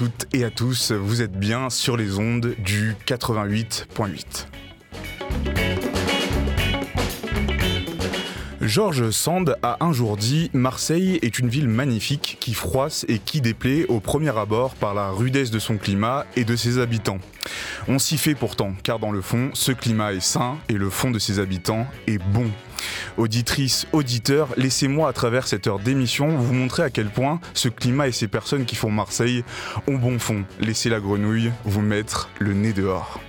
Toutes et à tous, vous êtes bien sur les ondes du 88.8. Georges Sand a un jour dit Marseille est une ville magnifique qui froisse et qui déplaît au premier abord par la rudesse de son climat et de ses habitants. On s'y fait pourtant, car dans le fond, ce climat est sain et le fond de ses habitants est bon. Auditrices, auditeurs, laissez-moi à travers cette heure d'émission vous montrer à quel point ce climat et ces personnes qui font Marseille ont bon fond. Laissez la grenouille vous mettre le nez dehors.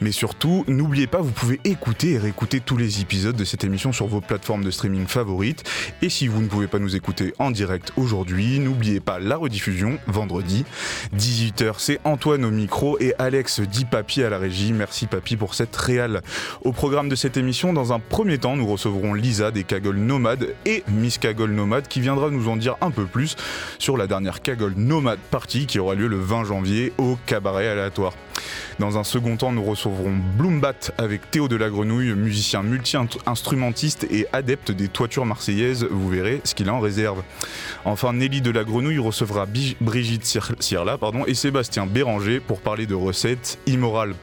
Mais surtout, n'oubliez pas, vous pouvez écouter et réécouter tous les épisodes de cette émission sur vos plateformes de streaming favorites. Et si vous ne pouvez pas nous écouter en direct aujourd'hui, n'oubliez pas la rediffusion vendredi 18h. C'est Antoine au micro et Alex dit Papy à la régie. Merci Papy pour cette réale. Au programme de cette émission, dans un premier temps, nous recevrons Lisa des Cagoles Nomades et Miss Cagole Nomade qui viendra nous en dire un peu plus sur la dernière Cagole Nomade Party qui aura lieu le 20 janvier au cabaret aléatoire. Dans un second temps, nous recevrons Bloombat avec Théo de la Grenouille, musicien multi-instrumentiste et adepte des toitures marseillaises. Vous verrez ce qu'il a en réserve. Enfin, Nelly de la Grenouille recevra Brigitte Sierla et Sébastien Béranger pour parler de recettes immorales.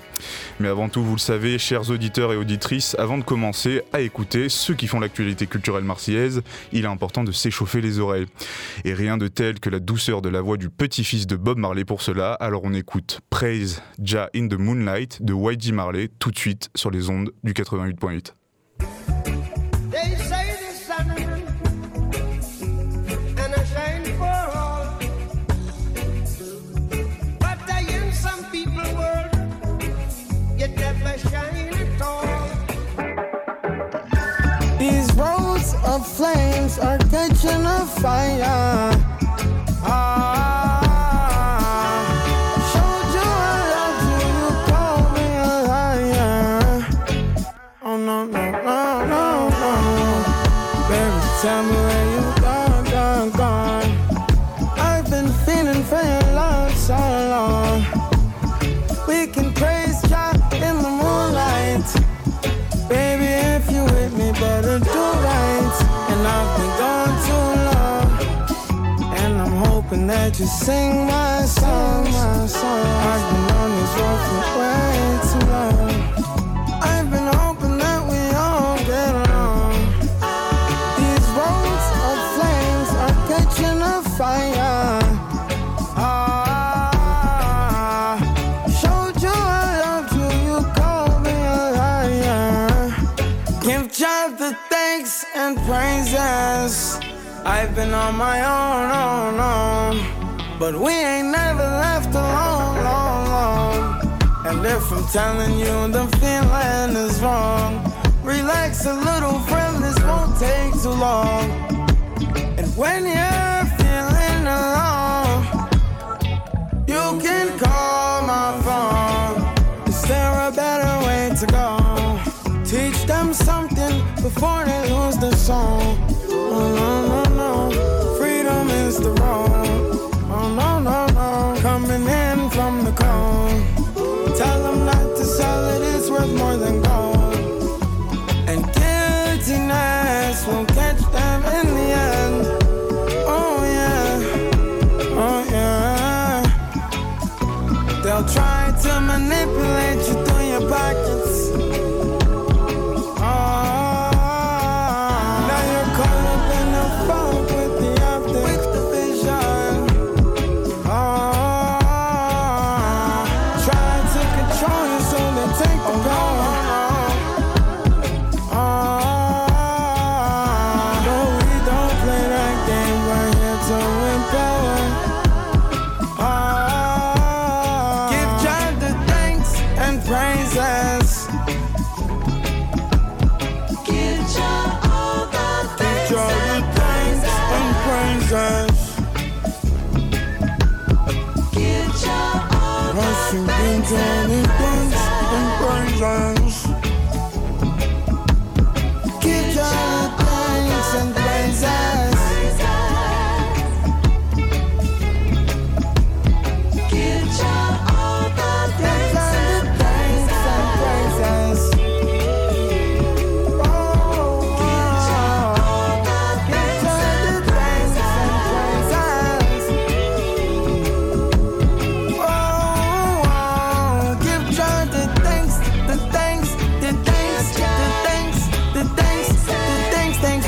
Mais avant tout, vous le savez, chers auditeurs et auditrices, avant de commencer à écouter ceux qui font l'actualité culturelle marseillaise, il est important de s'échauffer les oreilles. Et rien de tel que la douceur de la voix du petit-fils de Bob Marley pour cela, alors on écoute Praise Ja in the Moonlight de YG Marley tout de suite sur les ondes du 88.8. you sing my song, my song. I've been on this road for way too long. I've been hoping that we all get along. These roads of flames are catching a fire. Ah, showed you I loved you, you called me a liar. Give God the thanks and praises. I've been on my own. But we ain't never left alone, long, long. And if I'm telling you the feeling is wrong, relax a little, friend, this won't take too long. And when you're feeling alone, you can call my phone. Is there a better way to go?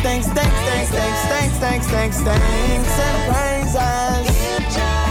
Thanks, thanks, thanks, thanks, thanks, thanks, thanks, thanks, and praises.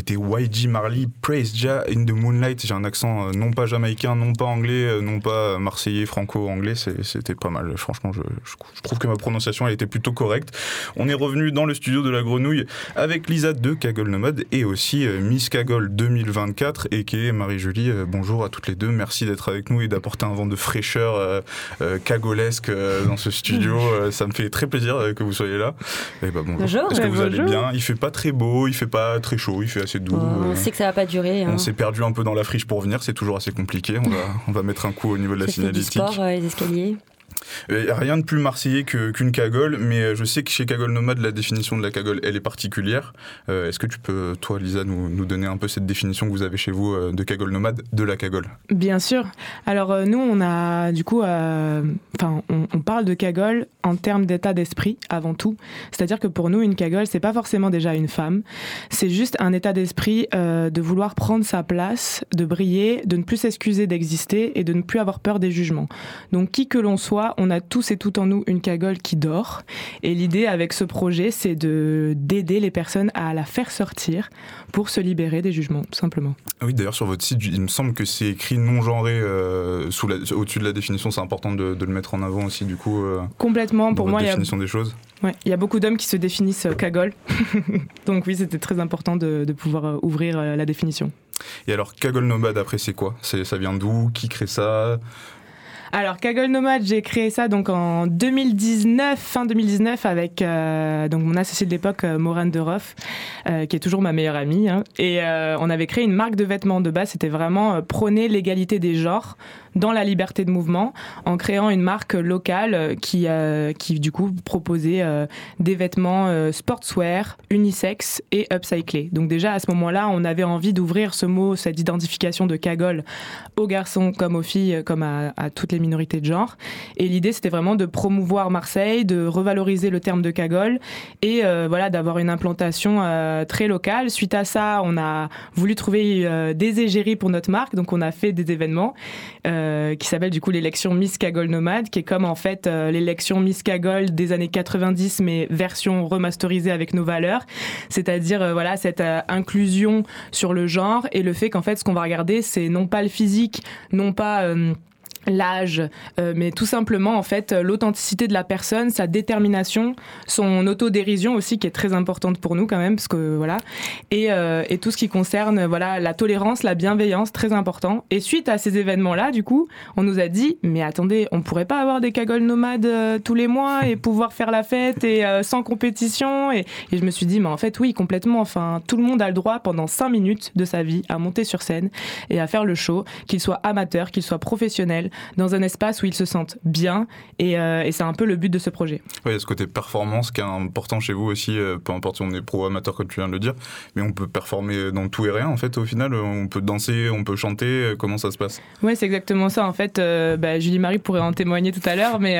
C'était YG Marley, Praise Jah in the Moonlight. J'ai un accent euh, non pas jamaïcain, non pas anglais, euh, non pas marseillais, franco-anglais. C'était pas mal. Franchement, je, je- je trouve que ma prononciation elle était plutôt correcte. On est revenu dans le studio de la Grenouille avec Lisa de Cagole Nomade et aussi euh, Miss Cagole 2024 et qui est Marie-Julie. Bonjour à toutes les deux. Merci d'être avec nous et d'apporter un vent de fraîcheur euh, euh, cagolesque euh, dans ce studio. Ça me fait très plaisir que vous soyez là. Et bah, bonjour. Bonjour. Est-ce que Ouais, vous allez bien? Il fait pas très beau, il fait pas très chaud, il fait assez On euh, sait que ça va pas durer. hein. on s'est perdu un peu dans la friche pour venir, c'est toujours assez compliqué. On va, on va mettre un coup au niveau de la du signalétique. sport, euh, les escaliers. Euh, rien de plus marseillais qu'une cagole, mais euh, je sais que chez Cagole Nomade, la définition de la cagole, elle est particulière. Euh, Est-ce que tu peux, toi, Lisa, nous, nous donner un peu cette définition que vous avez chez vous de cagole nomade, de la cagole? Bien sûr. Alors nous, on a du coup, enfin, on, on parle de cagole en termes d'état d'esprit avant tout. C'est-à-dire que pour nous, une cagole, c'est pas forcément déjà une femme. C'est juste un état d'esprit de vouloir prendre sa place, de briller, de ne plus s'excuser d'exister et de ne plus avoir peur des jugements. Donc qui que l'on soit, on a tous et toutes en nous une cagole qui dort. Et l'idée avec ce projet, c'est de d'aider les personnes à la faire sortir pour se libérer des jugements, tout simplement. Ah Oui, d'ailleurs, sur votre site, il me semble que c'est écrit non genré euh, sous la- au-dessus de la définition. C'est important de, de le mettre en avant aussi, du coup, euh, Complètement. Pour moi, il y a définition des choses. Ouais, il y a beaucoup d'hommes qui se définissent euh, cagole. Donc oui, c'était très important de, de pouvoir ouvrir la définition. Et alors, cagole nomade, après, c'est quoi? Ça vient d'où? Qui crée ça? Alors, Cagole Nomade, j'ai créé ça donc en 2019, fin 2019, avec euh, donc mon associé de l'époque, euh, Maureen de Roff, euh, qui est toujours ma meilleure amie. hein. Et euh, on avait créé une marque de vêtements de base. C'était vraiment euh, prôner l'égalité des genres dans la liberté de mouvement, en créant une marque locale euh, qui, euh, qui du coup proposait euh, des vêtements euh, sportswear, unisex et upcyclés. Donc déjà à ce moment-là, on avait envie d'ouvrir ce mot, cette identification de cagole aux garçons comme aux filles, comme à, à toutes les minorités de genre. Et l'idée, c'était vraiment de promouvoir Marseille, de revaloriser le terme de cagole et voilà d'avoir une implantation très locale. Suite à ça, on a voulu trouver des égéries pour notre marque, donc on a fait des événements euh, qui s'appellent du coup l'élection Miss Cagole Nomade, qui est comme en fait euh, l'élection Miss Cagole des années 90, mais version remasterisée avec nos valeurs, c'est-à-dire euh, voilà cette inclusion sur le genre et le fait qu'en fait ce qu'on va regarder, c'est non pas le physique, non pas l'âge, euh, mais tout simplement en fait l'authenticité de la personne, sa détermination, son autodérision aussi qui est très importante pour nous quand même parce que voilà et, euh, et tout ce qui concerne voilà la tolérance, la bienveillance très important. Et suite à ces événements là, du coup, on nous a dit mais attendez, on pourrait pas avoir des cagoles nomades euh, tous les mois et pouvoir faire la fête et euh, sans compétition et, et je me suis dit mais en fait oui complètement. Enfin tout le monde a le droit pendant cinq minutes de sa vie à monter sur scène et à faire le show, qu'il soit amateur, qu'il soit professionnel, dans un espace où ils se sentent bien. Et, euh, et c'est un peu le but de ce projet. Oui, il y a ce côté performance qui est important chez vous aussi, euh, peu importe si on est pro amateur comme tu viens de le dire, mais on peut performer dans tout et rien en fait au final, on peut danser, on peut chanter, euh, comment ça se passe? Ouais, c'est exactement ça. En fait, euh, bah, Julie Marie pourrait en témoigner tout à l'heure, mais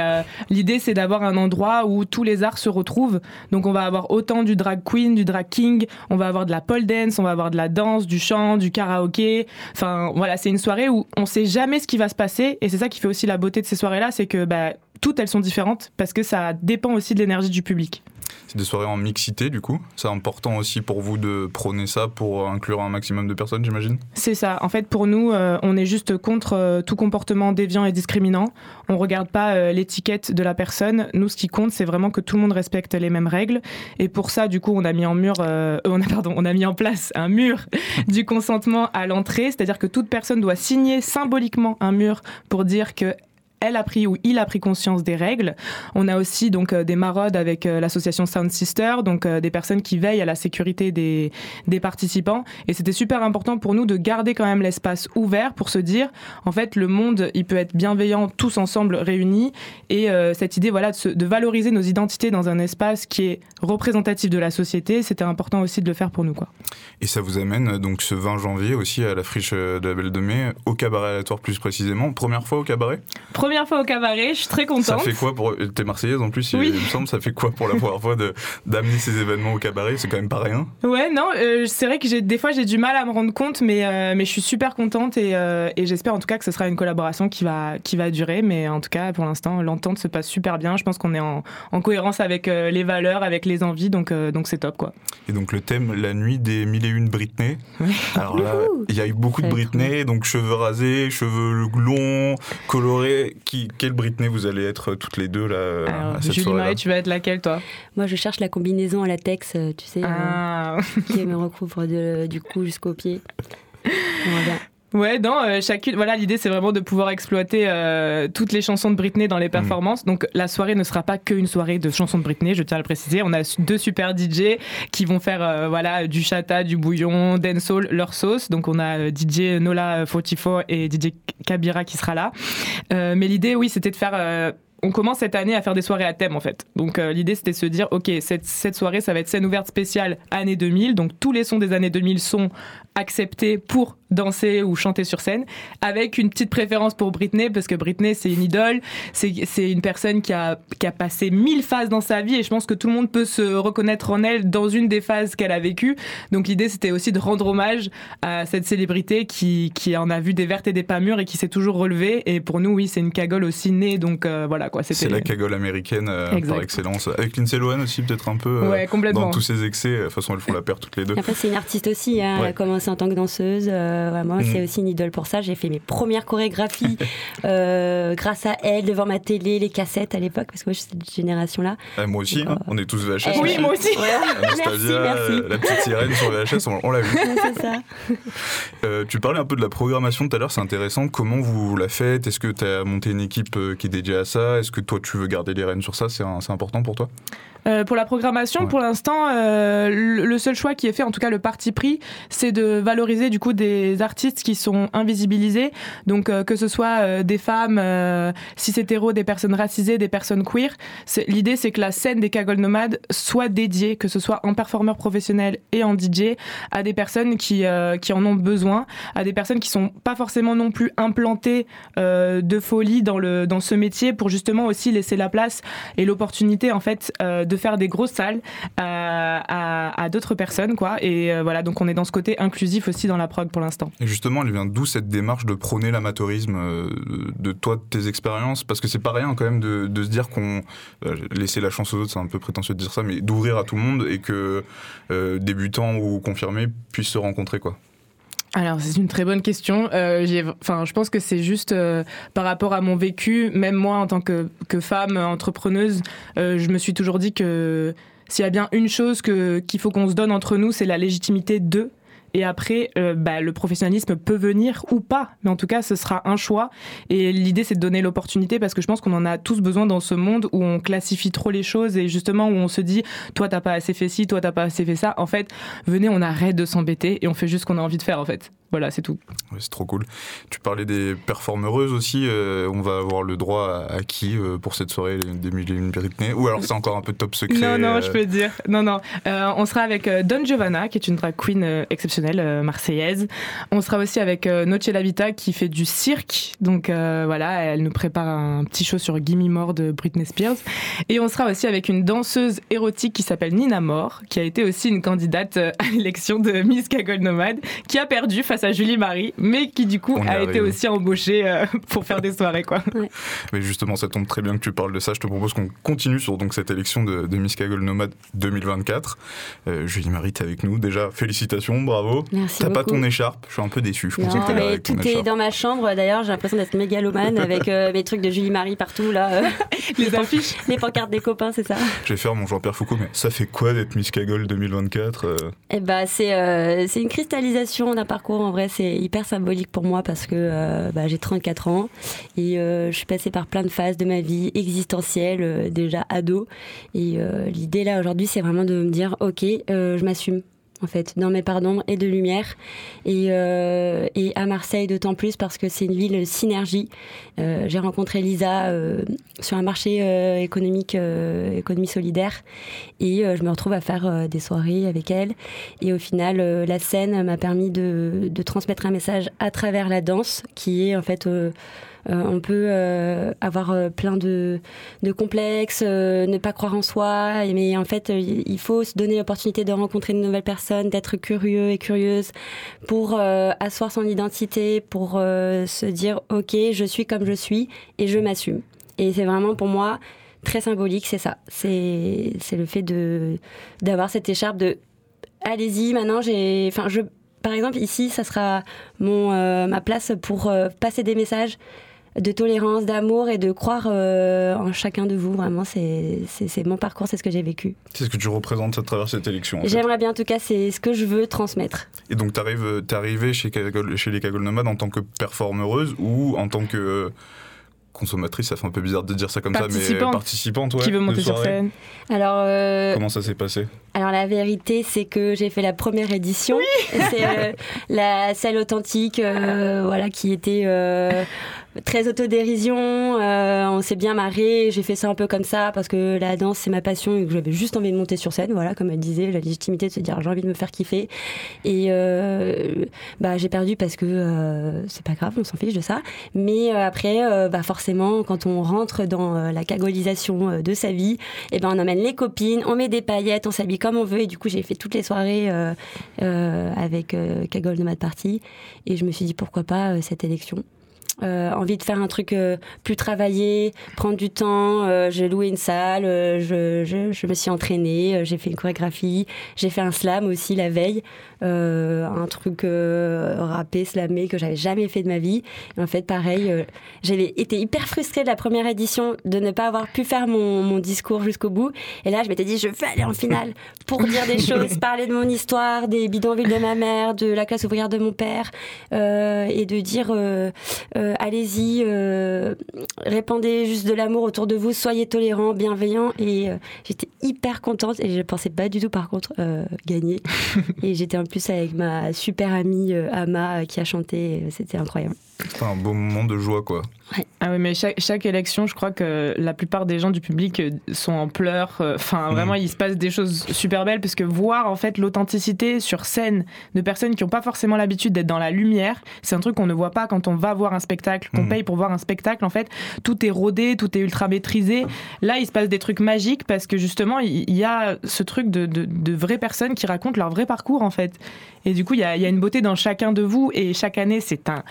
l'idée c'est d'avoir un endroit où tous les arts se retrouvent. Donc on va avoir autant du drag queen, du drag king, on va avoir de la pole dance, on va avoir de la danse, du chant, du karaoké. Enfin voilà, c'est une soirée où on sait jamais ce qui va se passer et c'est ça qui fait aussi la beauté de ces soirées-là, c'est que bah, toutes elles sont différentes parce que ça dépend aussi de l'énergie du public. C'est des soirées en mixité du coup, c'est important aussi pour vous de prôner ça pour inclure un maximum de personnes j'imagine C'est ça. En fait, pour nous, euh, on est juste contre euh, tout comportement déviant et discriminant. On regarde pas euh, l'étiquette de la personne. Nous, ce qui compte, c'est vraiment que tout le monde respecte les mêmes règles. Et pour ça, du coup, on a mis en mur, on a pardon, on a mis en place un mur du consentement à l'entrée, c'est-à-dire que toute personne doit signer symboliquement un mur pour dire que elle a pris ou il a pris conscience des règles. On a aussi donc euh, des maraudes avec euh, l'association Sound Sister, donc euh, des personnes qui veillent à la sécurité des, des participants. Et c'était super important pour nous de garder quand même l'espace ouvert pour se dire, en fait, le monde, il peut être bienveillant tous ensemble réunis. Et euh, cette idée, voilà, de, se- de valoriser nos identités dans un espace qui est représentatif de la société, c'était important aussi de le faire pour nous, quoi. Et ça vous amène donc ce 20 janvier aussi à la friche de la Belle de Mai, au cabaret aléatoire plus précisément. Première fois au cabaret? Première fois au cabaret, je suis très contente. Ça fait quoi pour. T'es Marseillaise en plus, il- Oui. il me semble, ça fait quoi pour la première fois de- d'amener ces événements au cabaret? C'est quand même pas rien. Ouais, non, euh, c'est vrai que j'ai des fois j'ai du mal à me rendre compte, mais, euh, mais je suis super contente et, euh, et j'espère en tout cas que ce sera une collaboration qui va, qui va durer. Mais en tout cas, pour l'instant, l'entente se passe super bien. Je pense qu'on est en, en cohérence avec euh, les valeurs, avec les envies, donc euh, donc c'est top quoi. Et donc le thème, la nuit des mille et une Britney. Oui. Alors là, il y a eu beaucoup de Britney, donc cheveux rasés, cheveux longs, colorés. Qui, quelle Britney vous allez être toutes les deux là euh, Alors, à cette Julie Marie, tu vas être laquelle toi? Moi, je cherche la combinaison en latex, euh, tu sais, euh, Ah. qui me recouvre de- du cou jusqu'au pied. On va bien. Ouais, non, euh, chacune. Voilà, l'idée c'est vraiment de pouvoir exploiter euh, toutes les chansons de Britney dans les performances. Donc la soirée ne sera pas qu'une soirée de chansons de Britney, je tiens à le préciser. On a deux super DJ qui vont faire euh, voilà du chata, du bouillon, dancehall, leur sauce. Donc on a euh, DJ Nola 44 et DJ Kabira qui sera là. Euh, mais l'idée, oui, c'était de faire. On commence cette année à faire des soirées à thème en fait. Donc euh, l'idée c'était de se dire ok cette, cette soirée ça va être scène ouverte spéciale année 2000 donc tous les sons des années 2000 sont acceptés pour danser ou chanter sur scène avec une petite préférence pour Britney parce que Britney c'est une idole. C'est c'est une personne qui a, qui a passé mille phases dans sa vie et je pense que tout le monde peut se reconnaître en elle dans une des phases qu'elle a vécues. Donc l'idée c'était aussi de rendre hommage à cette célébrité qui, qui en a vu des vertes et des pas mûres et qui s'est toujours relevée. Et pour nous oui c'est une cagole aussi née donc euh, voilà quoi C'est la cagole américaine euh, par excellence. Avec Lindsay Lohan aussi, peut-être un peu. euh, ouais complètement dans tous ses excès. De toute façon, elles font la paire toutes les deux. Après, c'est une artiste aussi. hein. Elle a commencé en tant que danseuse. euh, vraiment, c'est aussi une idole pour ça. J'ai fait mes premières chorégraphies euh, grâce à elle devant ma télé, les cassettes à l'époque, parce que moi, je suis de cette génération-là. Ah, moi aussi, hein, on est tous VHS. Eh oui moi aussi Anastasia, Merci, merci. euh, la petite sirène sur VHS, on, on l'a vu. C'est ça. Euh, tu parlais un peu de la programmation tout à l'heure, c'est intéressant. Comment vous la faites? Est-ce que tu as monté une équipe euh, qui est dédiée à ça? Est-ce que toi tu veux garder les rênes sur ça? C'est important pour toi? Euh, pour la programmation, Ouais. pour l'instant, euh, le seul choix qui est fait, en tout cas le parti pris, c'est de valoriser du coup des artistes qui sont invisibilisés. Donc euh, que ce soit des femmes, cis hétéros, des personnes racisées, des personnes queer. L'idée, c'est que la scène des cagoles nomades soit dédiée, que ce soit en performeur professionnel et en DJ, à des personnes qui, qui en ont besoin, à des personnes qui sont pas forcément non plus implantées de folie dans, le, dans ce métier pour justement aussi laisser la place et l'opportunité en fait de faire des grosses salles euh, à, d'autres personnes quoi et euh, voilà donc on est dans ce côté inclusif aussi dans la prog pour l'instant Et justement, elle vient d'où cette démarche de prôner l'amateurisme euh, de toi, de tes expériences? Parce que c'est pas rien quand même de, se dire qu'on. laisser la chance aux autres, c'est un peu prétentieux de dire ça, mais d'ouvrir à tout le monde et que débutants ou confirmés puissent se rencontrer quoi. Alors c'est une très bonne question. Euh, enfin je pense que c'est juste euh, par rapport à mon vécu même moi en tant que, que femme entrepreneuse euh, je me suis toujours dit que s'il y a bien une chose que qu'il faut qu'on se donne entre nous c'est la légitimité de et après, euh, bah, le professionnalisme peut venir ou pas, mais en tout cas, ce sera un choix. Et l'idée, c'est de donner l'opportunité parce que je pense qu'on en a tous besoin dans ce monde où on classifie trop les choses et justement où on se dit, toi, t'as pas assez fait ci, toi, t'as pas assez fait ça. En fait, venez, on arrête de s'embêter et on fait juste ce qu'on a envie de faire, en fait. Voilà, c'est tout. Ouais, c'est trop cool. Tu parlais des performeuses aussi. euh, on va avoir le droit à, à qui euh, pour cette soirée des mille et Ou alors c'est encore un peu top secret Non, non, euh, je peux dire. Non, non. On sera avec Don Giovanna, qui est une drag queen exceptionnelle marseillaise. On sera aussi avec Noche La Vita, qui fait du cirque. Donc voilà, elle nous prépare un petit show sur Gimme More de Britney Spears. Et on sera aussi avec une danseuse érotique qui s'appelle Nina Moore, qui a été aussi une candidate à l'élection de Miss Cagole Nomade, qui a perdu face à Julie Marie, mais qui du coup On a été aussi embauchée euh, pour faire des soirées, quoi. Mais justement, ça tombe très bien que tu parles de ça. Je te propose qu'on continue sur donc, cette élection de, de Miss Cagole Nomade 2024. Euh, Julie Marie, t'es avec nous. Déjà, félicitations, bravo. Merci T'as pas ton écharpe Je suis un peu déçu. Je pensais Non, que t'allais mais avec ton tout est écharpe. dans ma chambre. D'ailleurs, j'ai l'impression d'être mégalomane avec euh, mes trucs de Julie Marie partout là. euh, Les affiches. les pancartes des copains, c'est ça. Je vais faire mon Jean-Pierre Foucault, mais ça fait quoi d'être Miss Cagole 2024 euh? Eh ben, c'est euh, c'est une cristallisation d'un parcours en vrai, c'est hyper symbolique pour moi parce que euh, bah, j'ai 34 ans et euh, je suis passée par plein de phases de ma vie existentielle, euh, déjà ado. Et l'idée là aujourd'hui, c'est vraiment de me dire, ok, je m'assume. En fait, dans mes parts et de lumière. Et, euh, et à Marseille, d'autant plus parce que c'est une ville synergie. Euh, j'ai rencontré Lisa euh, sur un marché économique, économie solidaire. Et je me retrouve à faire des soirées avec elle. Et au final, la scène m'a permis de, transmettre un message à travers la danse, qui est en fait, on peut euh, avoir euh, plein de, complexes, euh, ne pas croire en soi, mais en fait, euh, il faut se donner l'opportunité de rencontrer de nouvelles personnes, d'être curieux et curieuse pour euh, asseoir son identité, pour euh, se dire, ok, je suis comme je suis et je m'assume. Et c'est vraiment pour moi très symbolique, c'est ça. C'est le fait de d'avoir cette écharpe de allez-y, maintenant j'ai. Enfin, je. Par exemple, ici, ça sera mon, euh, ma place pour euh, passer des messages de tolérance, d'amour et de croire euh, en chacun de vous. Vraiment, c'est mon parcours, c'est ce que j'ai vécu. C'est ce que tu représentes à travers cette élection. J'aimerais bien, en tout cas, c'est ce que je veux transmettre. Et donc, tu arrives, t'es arrivé chez, les Cagoles Nomades en tant que performeuse ou en tant que euh, consommatrice? Ça fait un peu bizarre de dire ça comme ça, mais Participante. ouais, qui veut monter sur scène. Alors, euh, Comment ça s'est passé? Alors la vérité, c'est que j'ai fait la première édition. C'est euh, la celle authentique, euh, voilà, qui était euh, très autodérision. euh, on s'est bien marré. J'ai fait ça un peu comme ça parce que la danse c'est ma passion et que j'avais juste envie de monter sur scène. Voilà, comme elle disait, la légitimité de se dire j'ai envie de me faire kiffer. Et euh, bah j'ai perdu parce que euh, c'est pas grave, on s'en fiche de ça. Mais euh, après, euh, bah forcément, quand on rentre dans euh, la cagolisation de sa vie, et ben on emmène les copines, on met des paillettes, on s'habille comme on veut. Et du coup, j'ai fait toutes les soirées avec Cagole Nomad Party. Et je me suis dit pourquoi pas cette élection. Euh, envie de faire un truc euh, plus travaillé, prendre du temps. euh, j'ai loué une salle, je, je, je me suis entraînée, j'ai fait une chorégraphie, j'ai fait un slam aussi la veille, un truc rappé, slamé que j'avais jamais fait de ma vie. Et en fait, pareil, j'ai été hyper frustrée de la première édition de ne pas avoir pu faire mon, mon discours jusqu'au bout. Et là, je m'étais dit, je veux aller en finale pour dire des choses, parler de mon histoire, des bidonvilles de ma mère, de la classe ouvrière de mon père, et de dire, euh, allez-y, euh, répandez juste de l'amour autour de vous, soyez tolérants, bienveillants. Et euh, j'étais hyper contente et je pensais pas du tout, par contre, gagner. et j'étais en plus avec ma super amie Ama qui a chanté. C'était incroyable. C'était un beau moment de joie, quoi. Ah oui, mais chaque, chaque élection, je crois que la plupart des gens du public euh, sont en pleurs. euh, Enfin, Mhm. vraiment, il se passe des choses super belles parce que voir en fait l'authenticité sur scène de personnes qui n'ont pas forcément l'habitude d'être dans la lumière, c'est un truc qu'on ne voit pas quand on va voir un spectacle, qu'on Mhm. paye pour voir un spectacle. En fait, tout est rodé, tout est ultra maîtrisé. Là, il se passe des trucs magiques parce que justement, il il y a ce truc de, de, de vraies personnes qui racontent leur vrai parcours en fait. Et du coup, il y a, il y a une beauté dans chacun de vous et chaque année, c'est un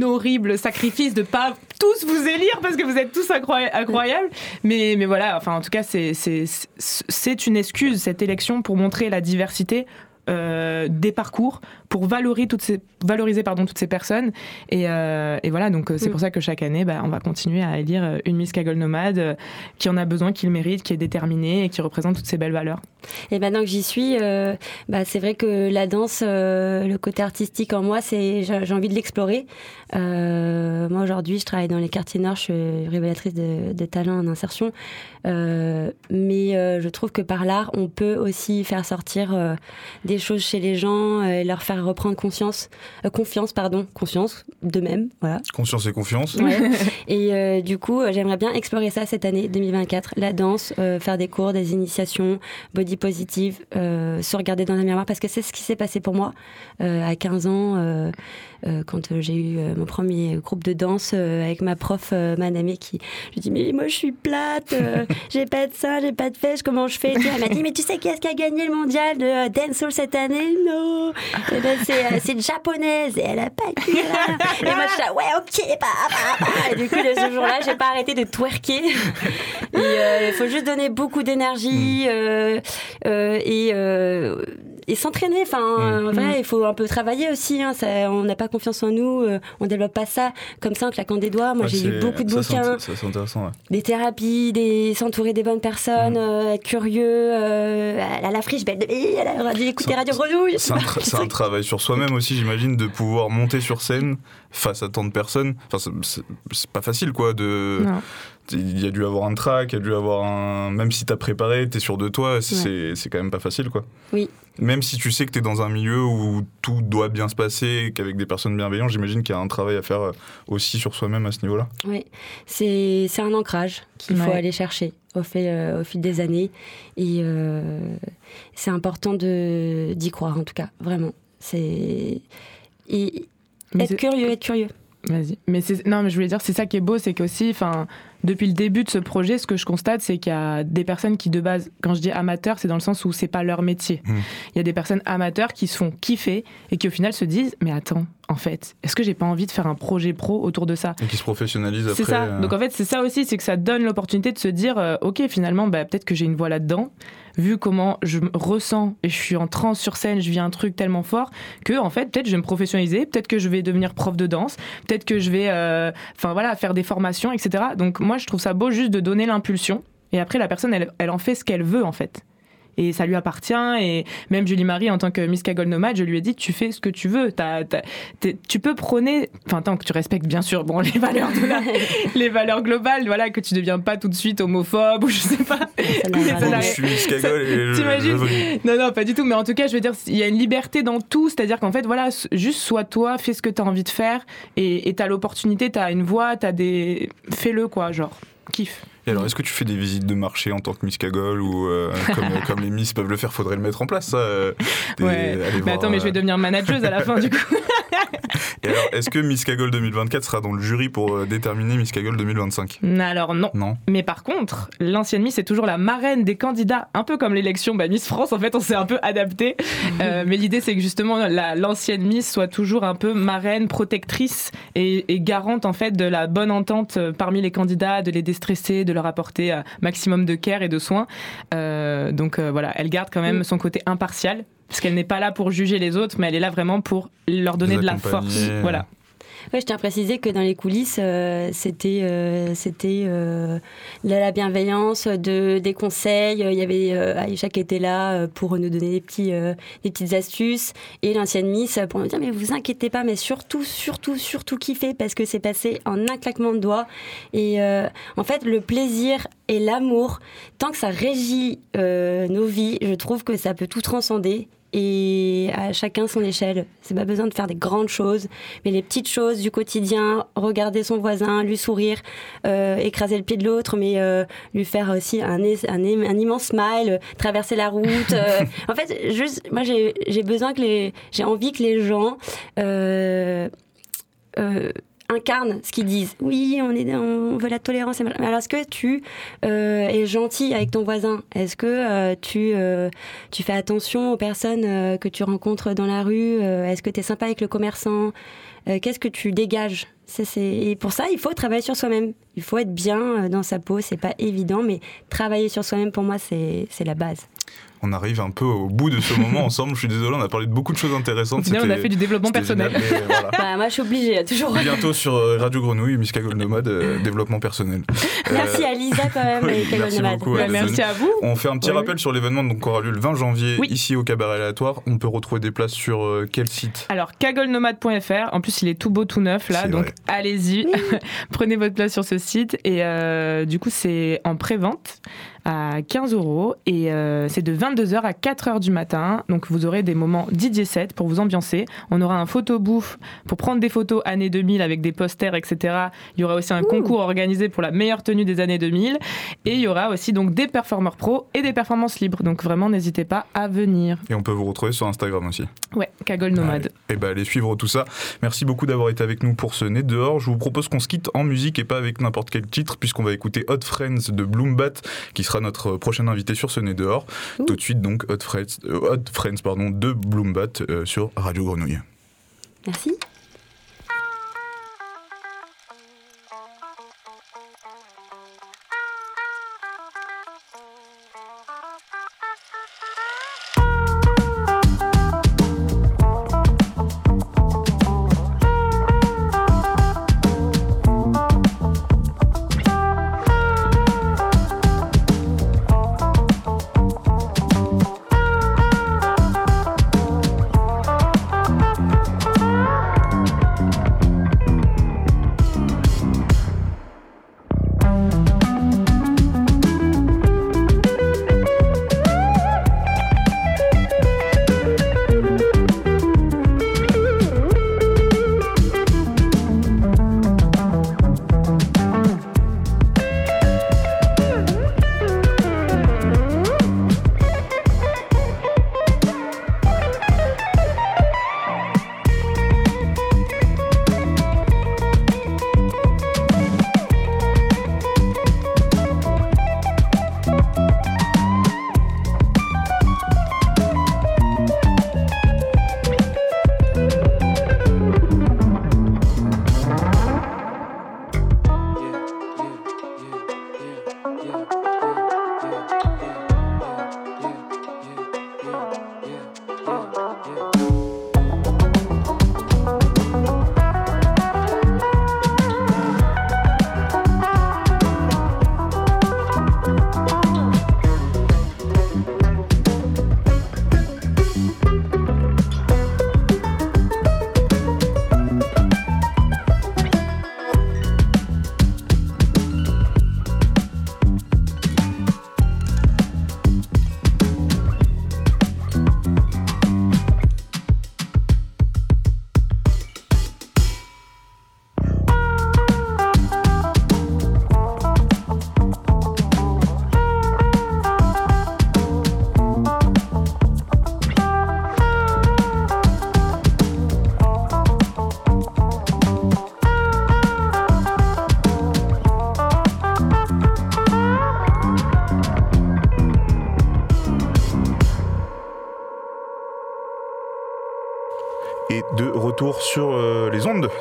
horrible sacrifice de pas tous vous élire parce que vous êtes tous incroy- incroyables. Mais, mais voilà, enfin, en tout cas, c'est une excuse, cette élection, pour montrer la diversité. Euh, des parcours pour valoriser toutes ces, valoriser pardon, toutes ces personnes et, euh, et voilà donc euh, c'est Mm. pour ça que chaque année bah, on va continuer à élire une Miss Cagole nomade euh, qui en a besoin, qui le mérite, qui est déterminée et qui représente toutes ces belles valeurs. Et maintenant que j'y suis, bah, c'est vrai que la danse, le côté artistique en moi, c'est j'ai envie de l'explorer. Moi aujourd'hui, je travaille dans les quartiers nord, je suis révélatrice de, de talents en insertion, mais euh, je trouve que par l'art, on peut aussi faire sortir euh, des choses chez les gens euh, et leur faire reprendre conscience, euh, confiance, pardon, conscience d'eux-mêmes, voilà. Conscience et confiance. Ouais. Et euh, du coup, euh, j'aimerais bien explorer ça cette année 2024. La danse, euh, faire des cours, des initiations, body positive, euh, se regarder dans un miroir, parce que c'est ce qui s'est passé pour moi euh, à 15 ans, euh, euh, quand euh, j'ai eu euh, mon premier groupe de danse euh, avec ma prof, euh, Manamé, qui je lui dis mais moi je suis plate, euh, j'ai pas de seins, j'ai pas de fesses, comment je fais. Elle m'a dit mais tu sais qui est-ce qui a gagné le mondial de euh, dancehall cette année? Non. Eh ben, c'est euh, une japonaise et elle a pas là. Et moi je suis là, ouais ok, bah, bah, bah. Et du coup de ce jour-là j'ai pas arrêté de twerker. Euh, il faut juste donner beaucoup d'énergie euh, euh, et euh, et s'entraîner. Enfin, Mm. en vrai, il faut un peu travailler aussi. hein, ça- on n'a pas confiance en nous, euh, on développe pas ça comme ça en claquant des doigts. Moi, Ouais, j'ai lu beaucoup de ça, bouquins, ça, c'est intéressant. ouais. des thérapies, des s'entourer des bonnes personnes, Mm. euh, être curieux. euh, à la friche, belle de elle a radio- écouter C'est- Radio Grenouille. C'est un, tra- un travail sur soi-même aussi, j'imagine, de pouvoir monter sur scène face à tant de personnes. Enfin, c'est- pas facile, quoi. De... Non. Il y a dû avoir un track, il y a dû avoir un. Même si t'as préparé, t'es sûr de toi, c'est c'est quand même pas facile, quoi. Oui. Même si tu sais que t'es dans un milieu où tout doit bien se passer, qu'avec des personnes bienveillantes, j'imagine qu'il y a un travail à faire euh, aussi sur soi-même à ce niveau-là. Oui, c'est c'est un ancrage qu'il faut aller chercher au, fait, euh, au fil des années. Et euh, c'est important de- d'y croire, en tout cas, vraiment. C'est. et Être curieux, être curieux. Vas-y. Mais c'est non, mais je voulais dire, c'est ça qui est beau, c'est qu'aussi, enfin, depuis le début de ce projet, ce que je constate, c'est qu'il y a des personnes qui de base, quand je dis amateurs, c'est dans le sens où c'est pas leur métier. Mm. Il y a des personnes amateurs qui se font kiffer et qui au final se disent, mais attends, en fait, est-ce que j'ai pas envie de faire un projet pro autour de ça? Et qui se professionnalise après. C'est ça. euh, Donc en fait, c'est ça aussi, c'est que ça donne l'opportunité de se dire, euh, ok, finalement, bah, peut-être que j'ai une voix là-dedans. Vu comment je me ressens et je suis en transe sur scène, je vis un truc tellement fort que en fait, peut-être je vais me professionnaliser, peut-être que je vais devenir prof de danse, peut-être que je vais, euh, enfin voilà, faire des formations, etc. Donc moi, je trouve ça beau juste de donner l'impulsion et après la personne, elle, elle en fait ce qu'elle veut en fait. Et ça lui appartient. Et même Julie Marie, en tant que Miss Cagole Nomade, je lui ai dit tu fais ce que tu veux. T'as- t'as- t'es- tu peux prôner, enfin, tant que tu respectes bien sûr bon, les valeurs de la, les valeurs globales, voilà, que tu deviens pas tout de suite homophobe ou je sais pas. T'imagines. Non, non, pas du tout. Mais en tout cas, je veux dire, il y a une liberté dans tout. C'est-à-dire qu'en fait, voilà, juste sois toi, fais ce que tu as envie de faire. Et et t'as l'opportunité, t'as une voix, t'as des. Fais-le, quoi, genre. Kiffe. Et alors, est-ce que tu fais des visites de marché en tant que Miss Cagole ou euh, comme, comme les Miss peuvent le faire, faudrait le mettre en place, ça euh, des- Ouais. Mais attends, mais je vais euh, devenir manageuse à la fin, du coup. Et alors, est-ce que Miss Cagole 2024 sera dans le jury pour euh, déterminer Miss Cagole 2025 Alors, non. Non. Mais par contre, l'ancienne Miss est toujours la marraine des candidats, un peu comme l'élection bah, Miss France. En fait, on s'est un peu adapté. Euh, mais l'idée, c'est que justement, la- l'ancienne Miss soit toujours un peu marraine, protectrice et, et garante en fait de la bonne entente euh, parmi les candidats, de les déstresser, de leur apporter un maximum de care et de soins. Euh, donc euh, voilà, elle garde quand même Mm. son côté impartial. Parce qu'elle n'est pas là pour juger les autres, mais elle est là vraiment pour leur donner de la force. Voilà. Ouais, je tiens à préciser que dans les coulisses, euh, c'était euh, c'était euh, de la bienveillance, de, des conseils. Il y avait euh, Aïcha qui était là pour nous donner des, petits, euh, des petites astuces. Et l'ancienne Miss pour nous dire Mais vous inquiétez pas, mais surtout, surtout, surtout kiffez parce que c'est passé en un claquement de doigts. Et euh, en fait, le plaisir et l'amour, tant que ça régit euh, nos vies, je trouve que ça peut tout transcender. Et à chacun son échelle. C'est pas besoin de faire des grandes choses, mais les petites choses du quotidien, regarder son voisin, lui sourire, euh, écraser le pied de l'autre, mais euh, lui faire aussi un, un, un immense smile, euh, traverser la route. euh. en fait, juste, moi j'ai j'ai besoin que les, j'ai envie que les gens incarnent ce qu'ils disent. Oui, on est, on veut la tolérance. alors, est-ce que tu euh, es gentil avec ton voisin? Est-ce que euh, tu euh, tu fais attention aux personnes que tu rencontres dans la rue? Est-ce que tu es sympa avec le commerçant? Qu'est-ce que tu dégages? Ça, Et pour ça, il faut travailler sur soi-même. Il faut être bien dans sa peau. C'est pas évident, mais travailler sur soi-même, pour moi, c'est la base. On arrive un peu au bout de ce moment ensemble. Je suis désolé, on a parlé de beaucoup de choses intéressantes. final, on a C'était- fait du développement personnel. génial, mais voilà. Bah, moi, je suis obligée, à toujours. Bientôt sur euh, Radio Grenouille, Miss Cagole Nomade, euh, développement personnel. Merci Euh, à Lisa quand même. oui, et merci Nomade. beaucoup, Bah, merci à vous. On fait un petit Oui. rappel sur l'événement donc, qui aura lieu le 20 janvier Oui. ici au Cabaret Aléatoire. On peut retrouver des places sur euh, quel site? Alors, cagolnomade.fr, en plus il est tout beau, tout neuf là, donc allez-y, prenez votre place sur ce site. Et euh, du coup, c'est en pré-vente à 15 euros et euh, c'est de 22h à 4h du matin. Donc vous aurez des moments DJ set pour vous ambiancer. On aura un photo bouffe pour prendre des photos années 2000 avec des posters, etc. Il y aura aussi un concours organisé pour la meilleure tenue des années 2000 et il y aura aussi donc des performeurs pro et des performances libres. Donc vraiment, n'hésitez pas à venir. Et on peut vous retrouver sur Instagram aussi. Ouais, Cagole Nomade. Et ben allez suivre tout ça. Merci beaucoup d'avoir été avec nous pour ce nez dehors. Je vous propose qu'on se quitte en musique et pas avec n'importe quel titre, puisqu'on va écouter Hot Friends de Bloombat, qui sera notre prochain invité sur ce nez dehors. Tout de suite donc Hot Friends, euh, Hot Friends pardon, de Bloombat euh, sur Radio Grenouille. Merci.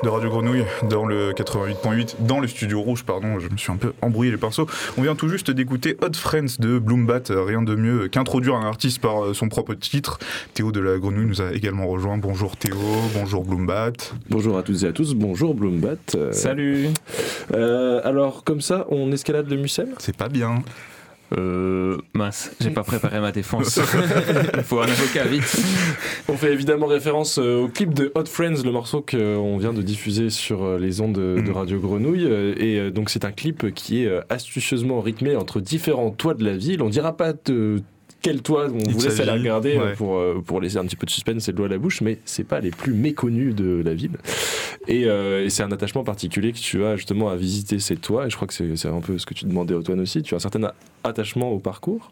De Radio Grenouille dans le 88.8, dans le studio rouge, pardon, je me suis un peu embrouillé les pinceaux. On vient tout juste d'écouter Hot Friends de Bloombat, rien de mieux qu'introduire un artiste par euh, son propre titre. Théo de la Grenouille nous a également rejoint. Bonjour Théo, bonjour Bloombat. Bonjour à toutes et à tous, bonjour Bloombat. Euh, Salut euh, alors, comme ça, on escalade le Mucem C'est pas bien. Euh, mince, j'ai pas préparé ma défense. Il faut un avocat vite. On fait évidemment référence euh, au clip de Hot Friends, le morceau qu'on vient de diffuser sur euh, les ondes de, Mhm. Radio Grenouille. Euh, Et euh, donc, c'est un clip qui est euh, astucieusement rythmé entre différents toits de la ville. On dira pas de quel toit on Il vous laisse aller regarder euh, ouais. pour, euh, pour laisser un petit peu de suspense et de l'eau à la bouche, mais c'est pas les plus méconnus de la ville. Et, euh, et c'est un attachement particulier que tu as justement à visiter ces toits. Et je crois que c'est c'est un peu ce que tu demandais Antoine aussi. Tu as un certain a- attachement au parcours?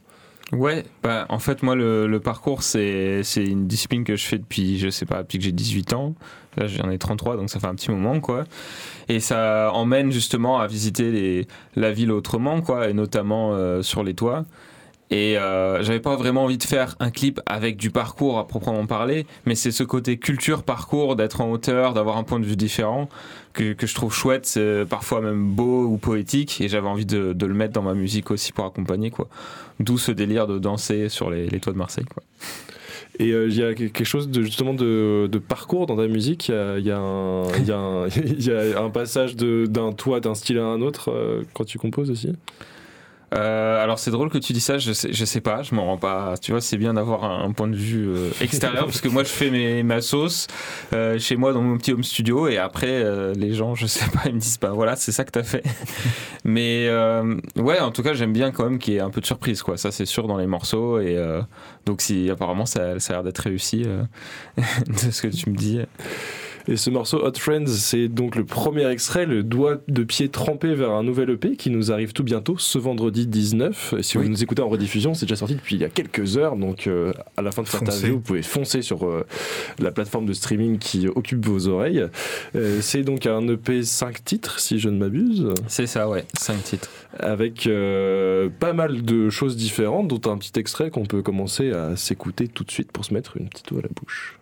Ouais, bah, en fait, moi, le, le parcours, c'est c'est une discipline que je fais depuis, je sais pas, depuis que j'ai 18 ans. Là, j'en ai 33, donc ça fait un petit moment, quoi. Et ça emmène justement à visiter les, la ville autrement, quoi, et notamment euh, sur les toits. Et euh, j'avais pas vraiment envie de faire un clip avec du parcours à proprement parler, mais c'est ce côté culture parcours, d'être en hauteur, d'avoir un point de vue différent que, que je trouve chouette, parfois même beau ou poétique, et j'avais envie de, le mettre dans ma musique aussi pour accompagner quoi. D'où ce délire de danser sur les, toits de Marseille quoi. Et euh, il y a quelque chose de, justement de, parcours dans ta musique? Il y a, un, passage d'un toit, d'un style à un autre euh, quand tu composes aussi? Euh, alors c'est drôle que tu dis ça, je sais, je sais pas, je m'en rends pas. Tu vois, c'est bien d'avoir un, un point de vue euh, extérieur parce que moi je fais mes, ma sauce euh, chez moi dans mon petit home studio et après euh, les gens, je sais pas, ils me disent pas voilà, c'est ça que t'as fait. Mais euh, ouais, en tout cas, j'aime bien quand même qu'il y ait un peu de surprise quoi. Ça c'est sûr dans les morceaux et euh, donc si apparemment ça, ça a l'air d'être réussi euh, de ce que tu me dis. Et ce morceau Hot Friends, c'est donc le premier extrait, le doigt de pied trempé vers un nouvel EP qui nous arrive tout bientôt, ce vendredi 19. Et si Oui. vous nous écoutez en rediffusion, c'est déjà sorti depuis il y a quelques heures. Donc euh, à la fin de cette interview, vous pouvez foncer sur euh, la plateforme de streaming qui occupe vos oreilles. Euh, c'est donc un EP 5 titres, si je ne m'abuse. C'est ça, ouais, cinq titres. avec euh, pas mal de choses différentes, dont un petit extrait qu'on peut commencer à s'écouter tout de suite pour se mettre une petite eau à la bouche.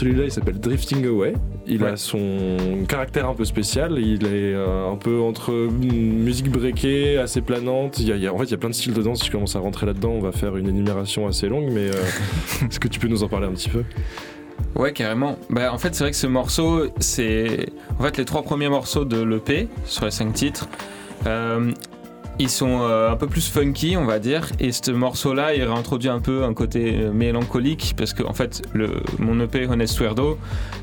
Celui-là, il s'appelle Drifting Away. Il a son caractère un peu spécial. Il est euh, un peu entre musique breakée, assez planante. Il y a, il y a- en fait, il y a plein de styles dedans. Si je commence à rentrer là-dedans, on va faire une énumération assez longue. Mais euh, est-ce que tu peux nous en parler un petit peu? Ouais, carrément. Bah, en fait, c'est vrai que ce morceau, c'est. En fait, les trois premiers morceaux de l'EP, sur les cinq titres, euh, ils sont euh, un peu plus funky, on va dire. Et ce morceau-là, il réintroduit un peu un côté euh, mélancolique, parce que, en fait, le, mon EP Honest Weirdo,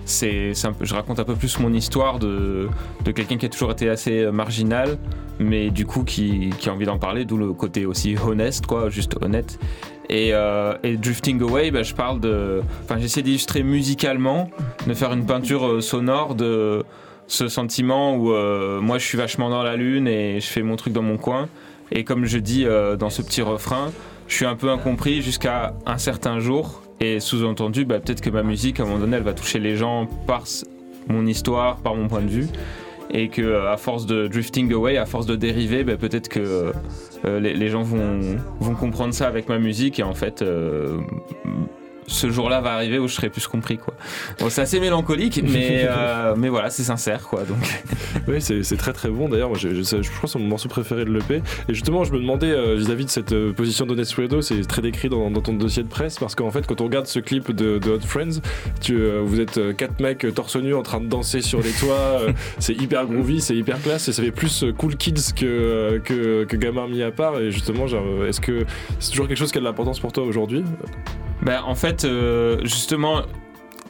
c'est, je raconte un peu plus mon histoire de, de quelqu'un qui a toujours été assez euh, marginal, mais du coup, qui, a envie d'en parler, d'où le côté aussi honest, quoi, juste honnête. Et, et Drifting Away, bah, je parle de. Enfin, j'essaie d'illustrer musicalement, de faire une peinture sonore de ce sentiment où euh, moi je suis vachement dans la lune et je fais mon truc dans mon coin. Et comme je dis euh, dans ce petit refrain, je suis un peu incompris jusqu'à un certain jour. Et sous-entendu, bah, peut-être que ma musique, à un moment donné, elle va toucher les gens par mon histoire, par mon point de vue. Et que euh, à force de drifting away, à force de dériver, bah, peut-être que les, les gens vont, vont comprendre ça avec ma musique. Et en fait, ce jour-là va arriver où je serai plus compris. Quoi. Bon, c'est assez mélancolique, mais, euh, mais voilà, c'est sincère. Quoi, donc. Oui, c'est très très bon. D'ailleurs, moi, je, je, je crois que c'est mon morceau préféré de l'EP. Et justement, je me demandais euh, vis-à-vis de cette euh, position d'Honest Weirdo, c'est très décrit dans, dans ton dossier de presse parce qu'en fait, quand on regarde ce clip de, de Hot Friends, tu, vous êtes quatre mecs torse nu en train de danser sur les toits. c'est hyper groovy, c'est hyper classe et ça fait plus cool kids que, que, que gamin mis à part. Et justement, est-ce que c'est toujours quelque chose qui a de l'importance pour toi aujourd'hui? Ben, en fait, euh, justement,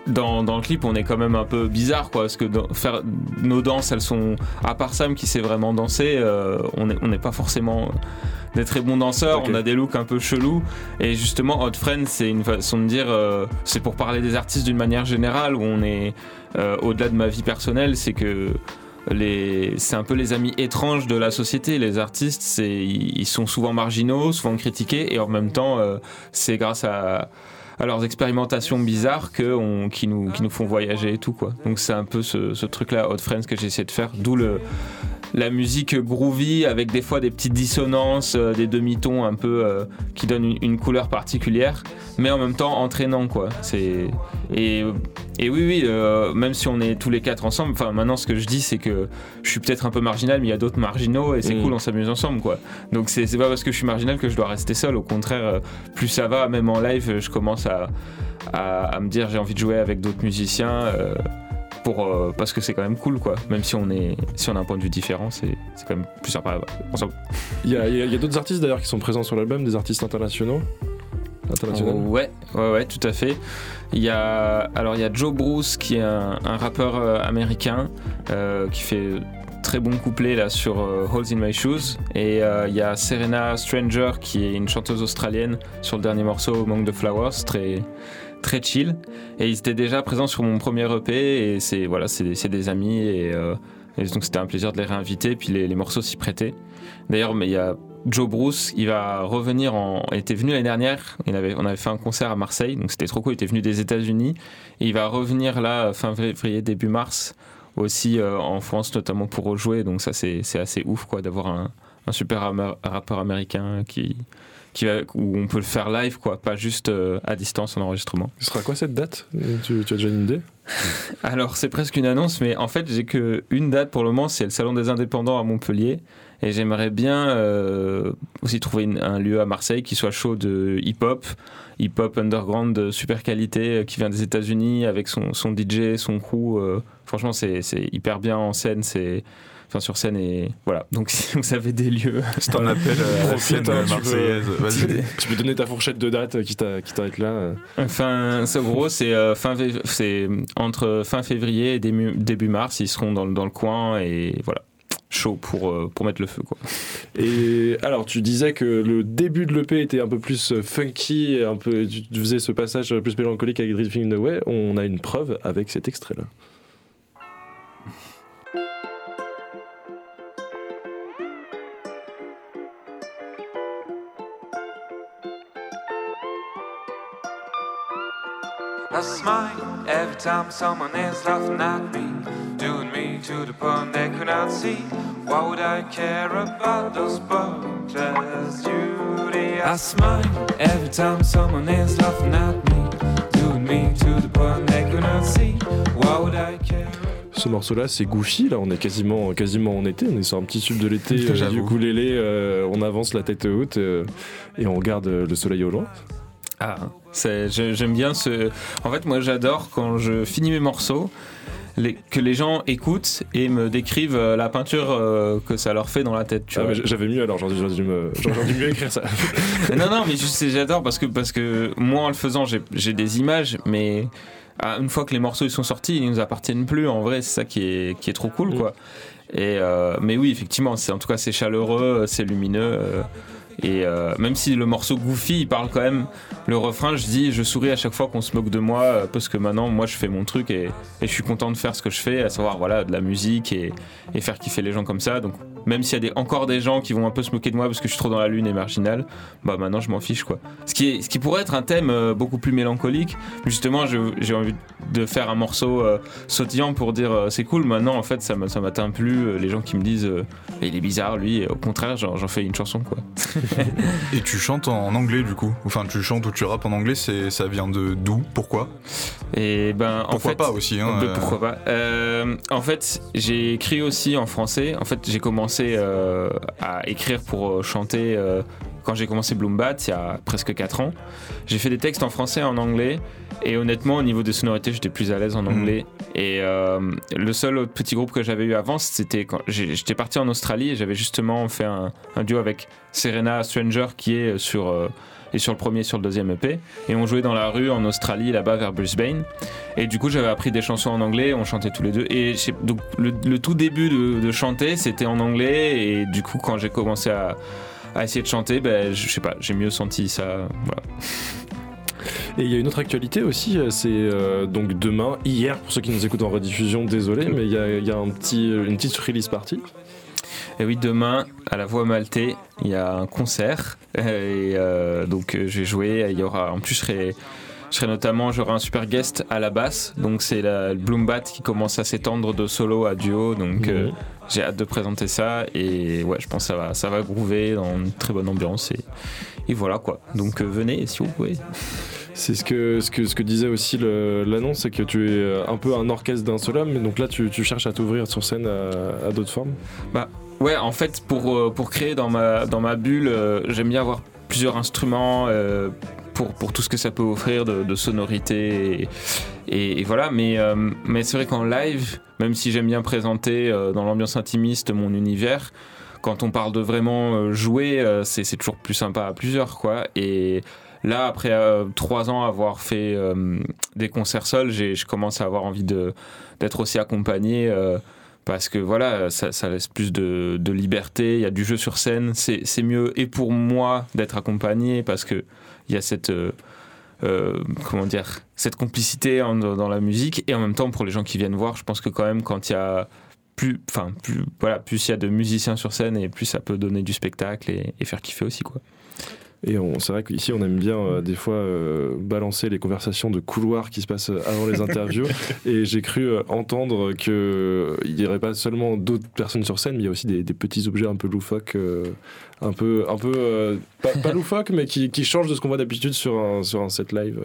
dans, dans le clip, on est quand même un peu bizarre, quoi, parce que dans- faire nos danses, elles sont, à part Sam qui sait vraiment danser, euh, on n'est on pas forcément des très bons danseurs, on a des looks un peu chelous, et justement, Hot Friends, c'est une façon de dire, euh, c'est pour parler des artistes d'une manière générale, où on est, euh, au-delà de ma vie personnelle, c'est que les, c'est un peu les amis étranges de la société. Les artistes, c'est, ils sont souvent marginaux, souvent critiqués, et en même temps, c'est grâce à, à leurs expérimentations bizarres que qui, nous, qui nous font voyager et tout quoi. Donc c'est un peu ce, ce truc-là, Hot Friends, que j'essaie de faire. D'où le la musique groovy avec des fois des petites dissonances, euh, des demi-tons un peu euh, qui donnent une, une couleur particulière, mais en même temps entraînant quoi. C'est et, et oui oui, euh, même si on est tous les quatre ensemble, enfin maintenant ce que je dis c'est que je suis peut-être un peu marginal, mais il y a d'autres marginaux et c'est Mm. cool, on s'amuse ensemble quoi. Donc c'est pas parce que je suis marginal que je dois rester seul. Au contraire, plus ça va, même en live, je commence à, à, à me dire j'ai envie de jouer avec d'autres musiciens. Euh, pour, euh, parce que c'est quand même cool quoi même si on est si on a un point de vue différent c'est c'est quand même plus sympa ensemble Il y a, il y a- il y a d'autres artistes d'ailleurs qui sont présents sur l'album, des artistes internationaux. Internationaux. Oh, ouais, ouais, ouais, tout à fait. Il y a, alors il y a Joe Bruce qui est un, un rappeur euh, américain euh, qui fait très bon couplet là sur euh, Holes in My Shoes et euh, il y a Serena Stranger qui est une chanteuse australienne sur le dernier morceau Among the Flowers très très chill et ils étaient déjà présents sur mon premier EP et c'est voilà c'est c'est des amis et, euh, et donc c'était un plaisir de les réinviter puis les, morceaux s'y prêtaient d'ailleurs mais il y a Joe Bruce, il va revenir en. Était venu l'année dernière. Il avait, on avait fait un concert à Marseille, donc c'était trop cool. Il était venu des États-Unis et il va revenir là fin février début mars aussi euh, en France notamment pour rejouer. Donc ça c'est assez ouf quoi d'avoir un, un super rappeur américain qui qui va, où on peut le faire live quoi, pas juste euh, à distance en enregistrement. Ce sera quoi cette date? Tu, tu as déjà une idée? Alors c'est presque une annonce, mais en fait j'ai que une date pour le moment, c'est le Salon des Indépendants à Montpellier. Et j'aimerais bien euh, aussi trouver une- un lieu à Marseille qui soit chaud de hip-hop, hip-hop underground de super qualité, euh, qui vient des États-Unis avec son, son DJ, son crew. franchement, c'est c'est hyper bien en scène, c'est enfin sur scène et voilà. Donc si vous avez des lieux, C'est un appel à la scène hein, tu marseillaise. Vas-y. Tu peux donner ta fourchette de date qui t'a- qui t'arrête là euh. Enfin, c'est gros, c'est euh, fin, c'est entre fin février et début, début mars, ils seront dans, le- dans le coin et voilà, chaud pour, euh, pour mettre le feu quoi. Et alors, tu disais que le début de l'EP était un peu plus euh, funky, un peu, tu tu faisais ce passage plus mélancolique avec Drifting Away. On a une preuve avec cet extrait-là. I smile every time someone is laughing at me, doing me to the point they could not see. Why would I care about those? I smile every time someone is laughing at me, doing me to the point they could not see. Why would I care? Ce morceau-là, c'est Goofy. Là, on est quasiment, quasiment en été. On est sur un petit sud de l'été. euh, du ukulélé, euh, on avance la tête haute euh, et on regarde euh, le soleil au loin. Ah, j'ai- j'aime bien ce. En fait, moi, j'adore quand je finis mes morceaux. les- que les gens écoutent et me décrivent euh, la peinture euh, que ça leur fait dans la tête. Ah, j'avais mieux alors, j'aurais dû, mieux écrire ça. non, non, mais j'adore parce que, parce que moi, en le faisant, j'ai, des images, mais ah, une fois que les morceaux ils sont sortis, ils nous appartiennent plus. En vrai, c'est ça qui est, qui est trop cool, quoi. Et, euh, mais oui, effectivement, c'est, en tout cas, c'est chaleureux, c'est lumineux. euh, et euh, même si le morceau Goofy, il parle quand même, le refrain, je dis, je souris à chaque fois qu'on se moque de moi, euh, parce que maintenant, moi, je fais mon truc et, je suis content de faire ce que je fais, à savoir, voilà, de la musique et, et faire kiffer les gens comme ça. Donc, même s'il y a des, encore des gens qui vont un peu se moquer de moi parce que je suis trop dans la lune et marginal, bah maintenant je m'en fiche quoi. Ce qui, est, ce qui pourrait être un thème euh, beaucoup plus mélancolique, justement j'ai envie de faire un morceau euh, sautillant pour dire euh, c'est cool, maintenant en fait ça m'a- ça m'atteint plus, les gens qui me disent il est bizarre lui, et au contraire j'en fais une chanson quoi. Et tu chantes en anglais du coup? Enfin, tu chantes ou tu rappes en anglais, ça vient de d'où? Pourquoi? Et ben en Pourquoi fait, pas aussi hein, pourquoi pas En fait, j'ai écrit aussi en français. En fait, j'ai commencé euh, à écrire pour euh, chanter euh, quand j'ai commencé Bloom Bat, il y a presque 4 ans. J'ai fait des textes en français et en anglais. Et honnêtement, au niveau des sonorités, j'étais plus à l'aise en anglais. Et euh, le seul autre petit groupe que j'avais eu avant, c'était quand j'étais parti en Australie et j'avais justement fait un, un duo avec Serena Stranger qui est sur, euh, et sur le premier et sur le deuxième EP. Et on jouait dans la rue en Australie, là-bas vers Brisbane. Et du coup, j'avais appris des chansons en anglais, on chantait tous les deux. Et donc, le, le tout début de, de chanter, c'était en anglais. Et du coup, quand j'ai commencé à, à essayer de chanter, ben, je sais pas, j'ai mieux senti ça. Voilà. Et il y a une autre actualité aussi, euh, c'est euh, donc demain, hier, pour ceux qui nous écoutent en rediffusion, désolé, mais il y a, il y a un petit, une petite release party. Et oui, demain, à la Voix Maltais, il y a un concert. Et euh, donc, euh, je vais jouer. Il y aura, en plus, je serai, je serai notamment, j'aurai un super guest à la basse. Donc, c'est la- le Bloombat qui commence à s'étendre de solo à duo. Donc, euh, j'ai hâte de présenter ça. Et ouais, je pense que ça va, ça va groover dans une très bonne ambiance. Et, et voilà quoi. Donc, euh, venez si vous pouvez. C'est ce que, ce, que, ce que disait aussi l'annonce, c'est que tu es euh, un peu un orchestre d'un seul homme, mais donc là tu, tu cherches à t'ouvrir sur scène à, à d'autres formes. Ouais, en fait, pour, pour créer dans ma, dans ma bulle, euh, j'aime bien avoir plusieurs instruments euh, pour, pour tout ce que ça peut offrir de, sonorité. Et, voilà, mais, euh, mais c'est vrai qu'en live, même si j'aime bien présenter euh, dans l'ambiance intimiste mon univers, quand on parle de vraiment jouer, c'est toujours plus sympa à plusieurs, quoi. Et là, après trois ans avoir fait des concerts seuls, je commence à avoir envie d'être aussi accompagné. Parce que voilà, ça, laisse plus de, liberté, il y a du jeu sur scène, c'est mieux et pour moi d'être accompagné parce que il y a cette euh, euh, comment dire cette complicité dans la musique et en même temps pour les gens qui viennent voir, je pense que quand même quand il y a plus enfin plus voilà plus il y a de musiciens sur scène et plus ça peut donner du spectacle et, et faire kiffer aussi quoi. Et c'est vrai qu'ici on aime bien euh, des fois euh, balancer les conversations de couloir qui se passent avant les interviews. et j'ai cru euh, entendre qu'il n'y aurait pas seulement d'autres personnes sur scène, mais il y a aussi des, des petits objets un peu loufoques, euh, un peu, un peu euh, pas, pas loufoques, mais qui, qui changent de ce qu'on voit d'habitude sur un, sur un set live.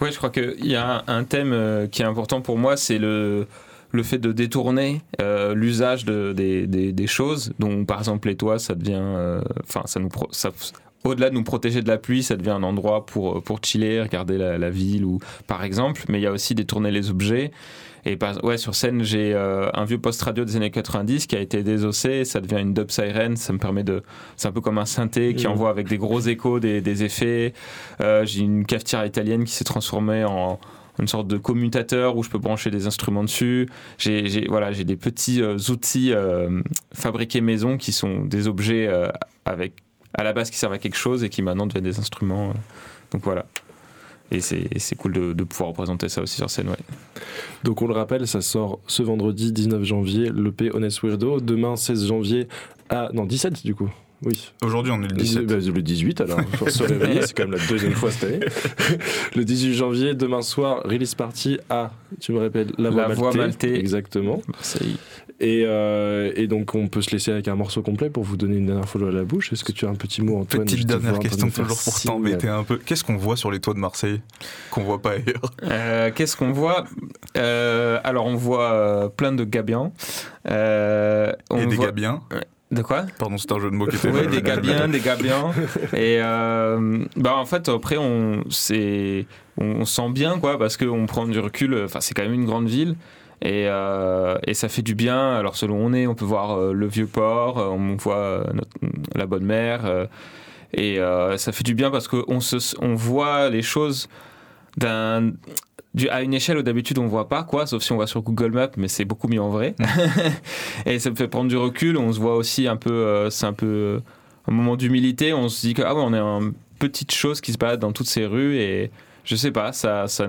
Ouais, je crois qu'il y a un, un thème euh, qui est important pour moi, c'est le, le fait de détourner euh, l'usage de, des, des, des choses. Donc, par exemple, les toits, ça devient. euh, Enfin, ça nous. pro- ça- au-delà de nous protéger de la pluie, ça devient un endroit pour, pour chiller, regarder la, la ville, ou par exemple. Mais il y a aussi détourner les objets. Et par- ouais, sur scène, j'ai euh, un vieux post radio des années 90 qui a été désossé. Ça devient une dub siren. Ça me permet de. C'est un peu comme un synthé qui envoie avec des gros échos des, des effets. Euh, j'ai une cafetière italienne qui s'est transformée en une sorte de commutateur où je peux brancher des instruments dessus. J'ai voilà, j'ai des petits euh, outils euh, fabriqués maison qui sont des objets euh, avec à la base qui servent à quelque chose et qui maintenant deviennent des instruments. euh. donc voilà. Et c'est cool de, de pouvoir représenter ça aussi sur scène. Ouais. Donc on le rappelle, ça sort ce vendredi 19 janvier, l'EP Honest Weirdo. Demain 16 janvier à... Non, 17 du coup. Oui. Aujourd'hui, on est le 18, 17. bah, le 18 alors, faut se réveiller, c'est quand même la deuxième fois cette année. le 18 janvier, demain soir, release party à, tu me répètes, La Voix La Voix Maltais. Exactement. C'est- Et, euh, et donc on peut se laisser avec un morceau complet pour vous donner une dernière fois à la bouche. Est-ce que tu as un petit mot Antoine Petite dernière question, toujours pour t'embêter un peu. Qu'est-ce qu'on voit sur les toits de Marseille qu'on voit pas ailleurs? Euh, Qu'est-ce qu'on voit? Euh, Alors on voit euh, plein de gabiens. Euh, on Et des voit- bien. De quoi? Pardon, c'est un jeu de mots qui était Oui, des gars bien, des gars bien. Et euh, bah en fait, après, on, c'est, on sent bien, quoi, parce qu'on prend du recul. Enfin, c'est quand même une grande ville. Et, euh, et ça fait du bien. Alors, selon où on est, on peut voir euh, le vieux port, euh, on voit notre- la bonne mer. euh, et ça fait du bien parce qu'on on voit les choses d'un, à une échelle où d'habitude on voit pas, quoi, sauf si on va sur Google Maps, mais c'est beaucoup mieux en vrai. et ça me fait prendre du recul. On se voit aussi un peu, euh, c'est un peu un moment d'humilité. On se dit que ah ouais, on est une petite chose qui se balade dans toutes ces rues et je sais pas, ça, ça,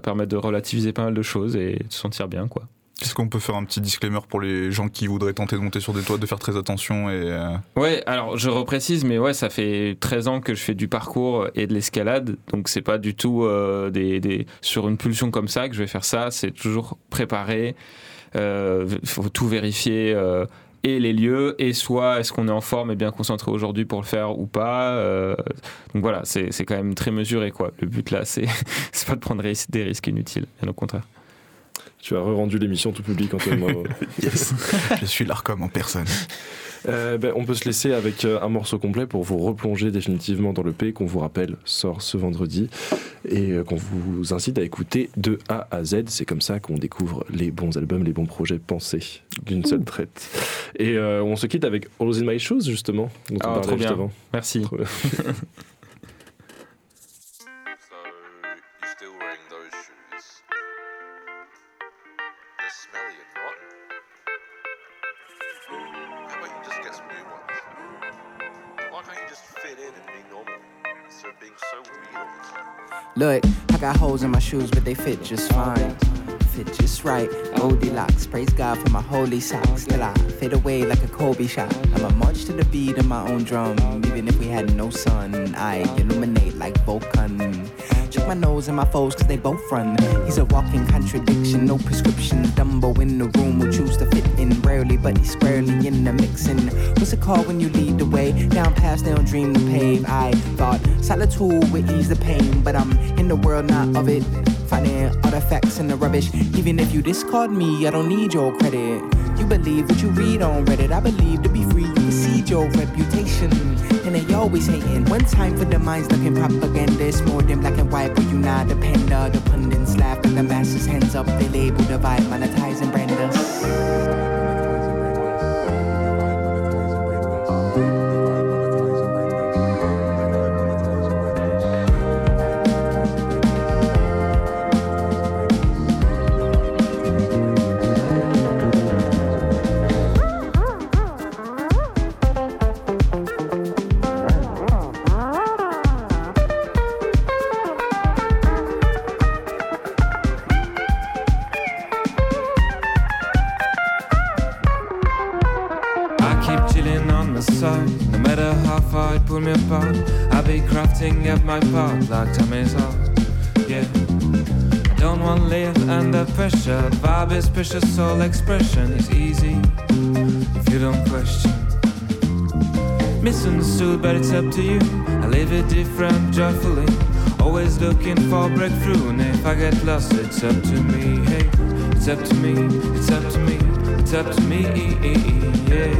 permet de relativiser pas mal de choses et de se sentir bien, quoi. Est-ce qu'on peut faire un petit disclaimer pour les gens qui voudraient tenter de monter sur des toits, de faire très attention et euh, Ouais, alors je reprécise, mais ouais, ça fait 13 ans que je fais du parcours et de l'escalade, donc c'est pas du tout euh, des, des- sur une pulsion comme ça que je vais faire ça, c'est toujours préparé, euh, faut tout vérifier. Et les lieux, et soit est-ce qu'on est en forme et bien concentré aujourd'hui pour le faire ou pas. euh, donc voilà, c'est c'est quand même très mesuré quoi. Le but là, c'est c'est pas de prendre ris- des risques inutiles, bien au contraire. Tu as re-rendu l'émission tout public, Antoine. yes, je suis l'Arcom en personne. Euh, ben, on peut se laisser avec euh, un morceau complet pour vous replonger définitivement dans le P qu'on vous rappelle sort ce vendredi et euh, qu'on vous incite à écouter de A à Z. C'est comme ça qu'on découvre les bons albums, les bons projets pensés d'une seule traite. Et euh, on se quitte avec All in My Shoes justement, dont on Ah, parlait juste avant. Merci. Look, I got holes in my shoes, but they fit just fine. Fit just right. Goldilocks, praise God for my holy socks. Till I fade away like a Kobe shot. I'ma march to the beat of my own drum. Even if we had no sun, I illuminate like Vulcan. Check my nose and my foes, cause they both run. He's a walking contradiction, no prescription. Dumbo in the room will choose to fit in rarely, but he's squarely in the mixing. What's it called when you lead the way? Down past, they don't dream to pave. I thought solitude would ease the pain, but I'm in the world, not of it. Finding artifacts in the rubbish. Even if you discard me, I don't need your credit. You believe what you read on Reddit. I believe to be free, you your reputation. And they always hating. One time for the minds looking propaganda. It's more than black and white, but you not depend. The pundits laugh at the masses, hands up. They label, divide, monetize, and brand us. Get lost, it's up to me. Hey, it's up to me, it's up to me, it's up to me. Yeah.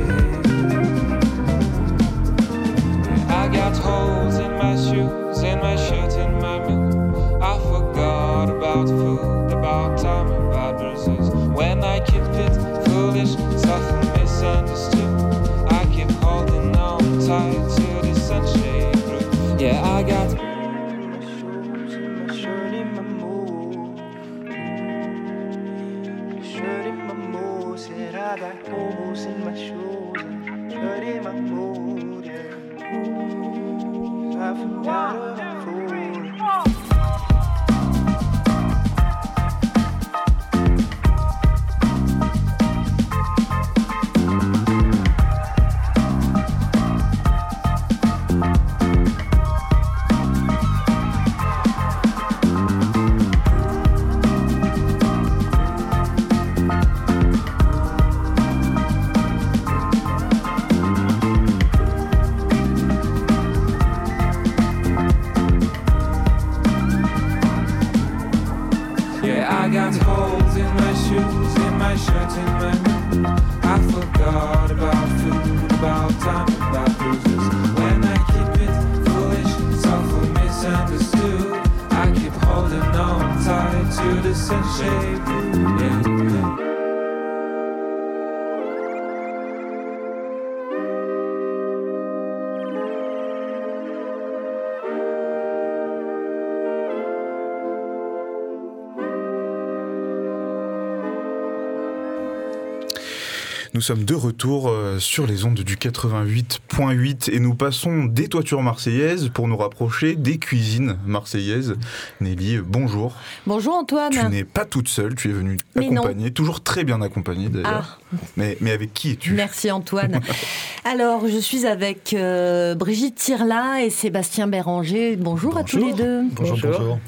Nous sommes de retour euh, sur les ondes du 88.8 et nous passons des toitures marseillaises pour nous rapprocher des cuisines marseillaises. Nelly, bonjour. Bonjour Antoine. Tu n'es pas toute seule, tu es venue Mais non. accompagnée, toujours très bien accompagnée d'ailleurs. Mais, mais avec qui es-tu? Merci Antoine. Alors, je suis avec euh, Brigitte Tirla et Sébastien Béranger. Bonjour, à tous les deux. Bonjour, bonjour.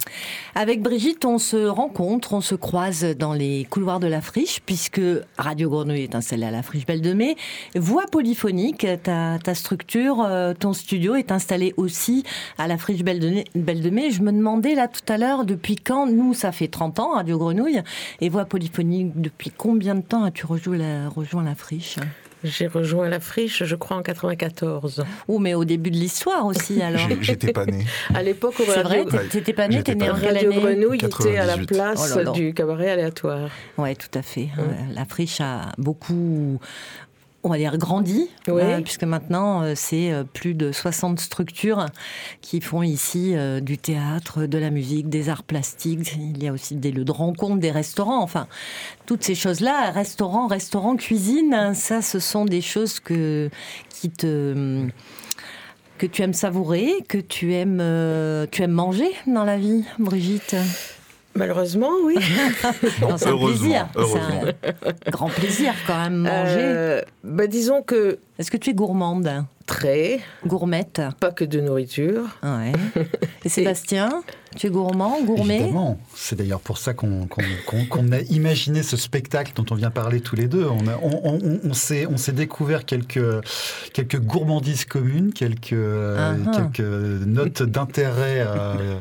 Avec Brigitte, on se rencontre, on se croise dans les couloirs de la friche, puisque Radio Grenouille est installée à la friche Belle de Mai. Voix polyphonique, ta, structure, euh, ton studio est installé aussi à la friche Belle de, Mai-. Je me demandais là tout à l'heure, depuis quand Nous, ça fait 30 ans, Radio Grenouille. Et Voix polyphonique, depuis combien de temps as-tu rejoint rejoint la friche? J'ai rejoint la friche, je crois, en 94. Oh, mais au début de l'histoire aussi, alors. J'étais pas né. À l'époque où C'est vrai, Radio, t'es- t'étais pas né, t'es né en Radio année Grenouille était à la 98. place Oh là là. du cabaret aléatoire. Ouais, tout à fait. Euh, La friche a beaucoup, on va dire, grandi, Oui. euh, puisque maintenant, euh, c'est euh, plus de 60 structures qui font ici du théâtre, de la musique, des arts plastiques. Il y a aussi des lieux de rencontre, des restaurants, enfin, toutes ces choses-là. Restaurant, restaurant, cuisine, ça, ce sont des choses que, qui te que tu aimes savourer, que tu aimes, tu aimes manger dans la vie, Brigitte? Malheureusement, oui. Non, c'est un heureusement, plaisir. Un grand plaisir quand même manger. Euh, bah, disons que Est-ce que tu es gourmande très, Gourmette pas que de nourriture. Ouais. Et Sébastien, tu es gourmand, gourmet Évidemment. C'est d'ailleurs pour ça qu'on qu'on- qu'on- qu'on a imaginé ce spectacle dont on vient parler tous les deux. On, a- on- on- on- on s'est on s'est découvert quelques, quelques gourmandises communes, quelques, Ah ah. quelques notes d'intérêt euh,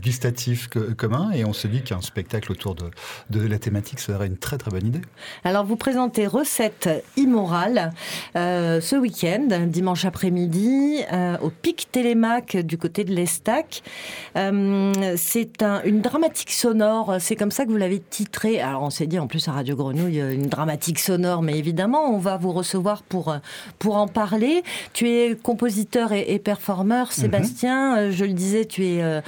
gustatif co- commun, et on se dit qu'un spectacle autour de, de la thématique serait une très très bonne idée. Alors, vous présentez Recette immorale euh, ce week-end, dimanche après-midi, euh, au Pic Télémac du côté de l'Estac. Euh, c'est un- une dramatique sonore, c'est comme ça que vous l'avez titré. Alors, on s'est dit en plus à Radio Grenouille, une dramatique sonore, mais évidemment, on va vous recevoir pour, pour en parler. Tu es compositeur et, et performeur, Sébastien. Euh, Je le disais, tu es euh,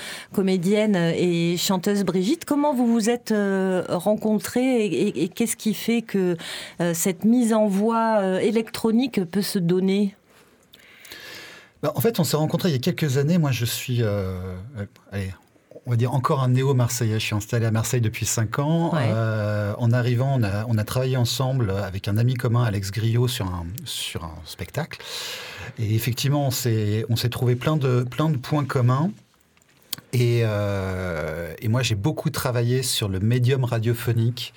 comédienne et chanteuse Brigitte. Comment vous vous êtes euh, rencontrés et, et- et qu'est-ce qui fait que euh, cette mise en voix euh, électronique peut se donner? Bah, en fait, on s'est rencontrés il y a quelques années. Moi, je suis, euh, allez, on va dire encore un néo-marseillais. Je suis installé à Marseille depuis 5 ans. Ouais. Euh, en arrivant, on a, on a travaillé ensemble avec un ami commun, Alex Griot, sur un, sur un spectacle. Et effectivement, on s'est, on s'est trouvé plein de, plein de points communs. Et, euh, et moi, j'ai beaucoup travaillé sur le médium radiophonique.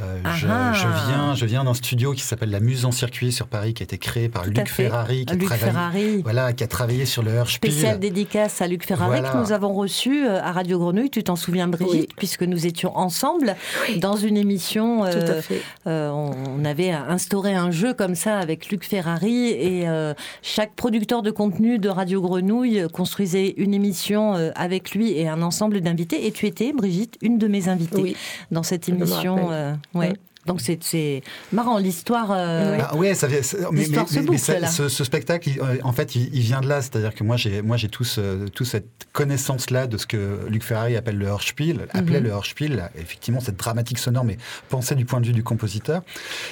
Euh, je, Ah ah. je viens, je viens d'un studio qui s'appelle la Muse en circuit sur Paris, qui a été créé par Tout Luc fait. Ferrari, qui a Luc travaillé- Ferrari. voilà, qui a travaillé sur le Hörspiel. Spécial dédicace à Luc Ferrari Voilà. que nous avons reçu euh, à Radio Grenouille. Tu t'en souviens, Brigitte, Oui. puisque nous étions ensemble dans une émission. Tout euh, à fait. euh, on on avait instauré un jeu comme ça avec Luc Ferrari et euh, chaque producteur de contenu de Radio Grenouille construisait une émission avec lui et un ensemble d'invités. Et tu étais, Brigitte, une de mes invitées Oui. dans cette me émission. Rappelle. euh, ouais. Donc c'est- c'est marrant l'histoire. euh, Ah ouais, ça mais, mais, se mais- mais boucle, ça- là. ce, ce spectacle, il- euh, en fait, il, il vient de là. C'est-à-dire que moi, j'ai, moi, j'ai tout, ce- tout cette connaissance-là de ce que Luc Ferrari appelle le Hörspiel, appelait Mhm. le Hörspiel. là. Effectivement, cette dramatique sonore, mais pensée du point de vue du compositeur.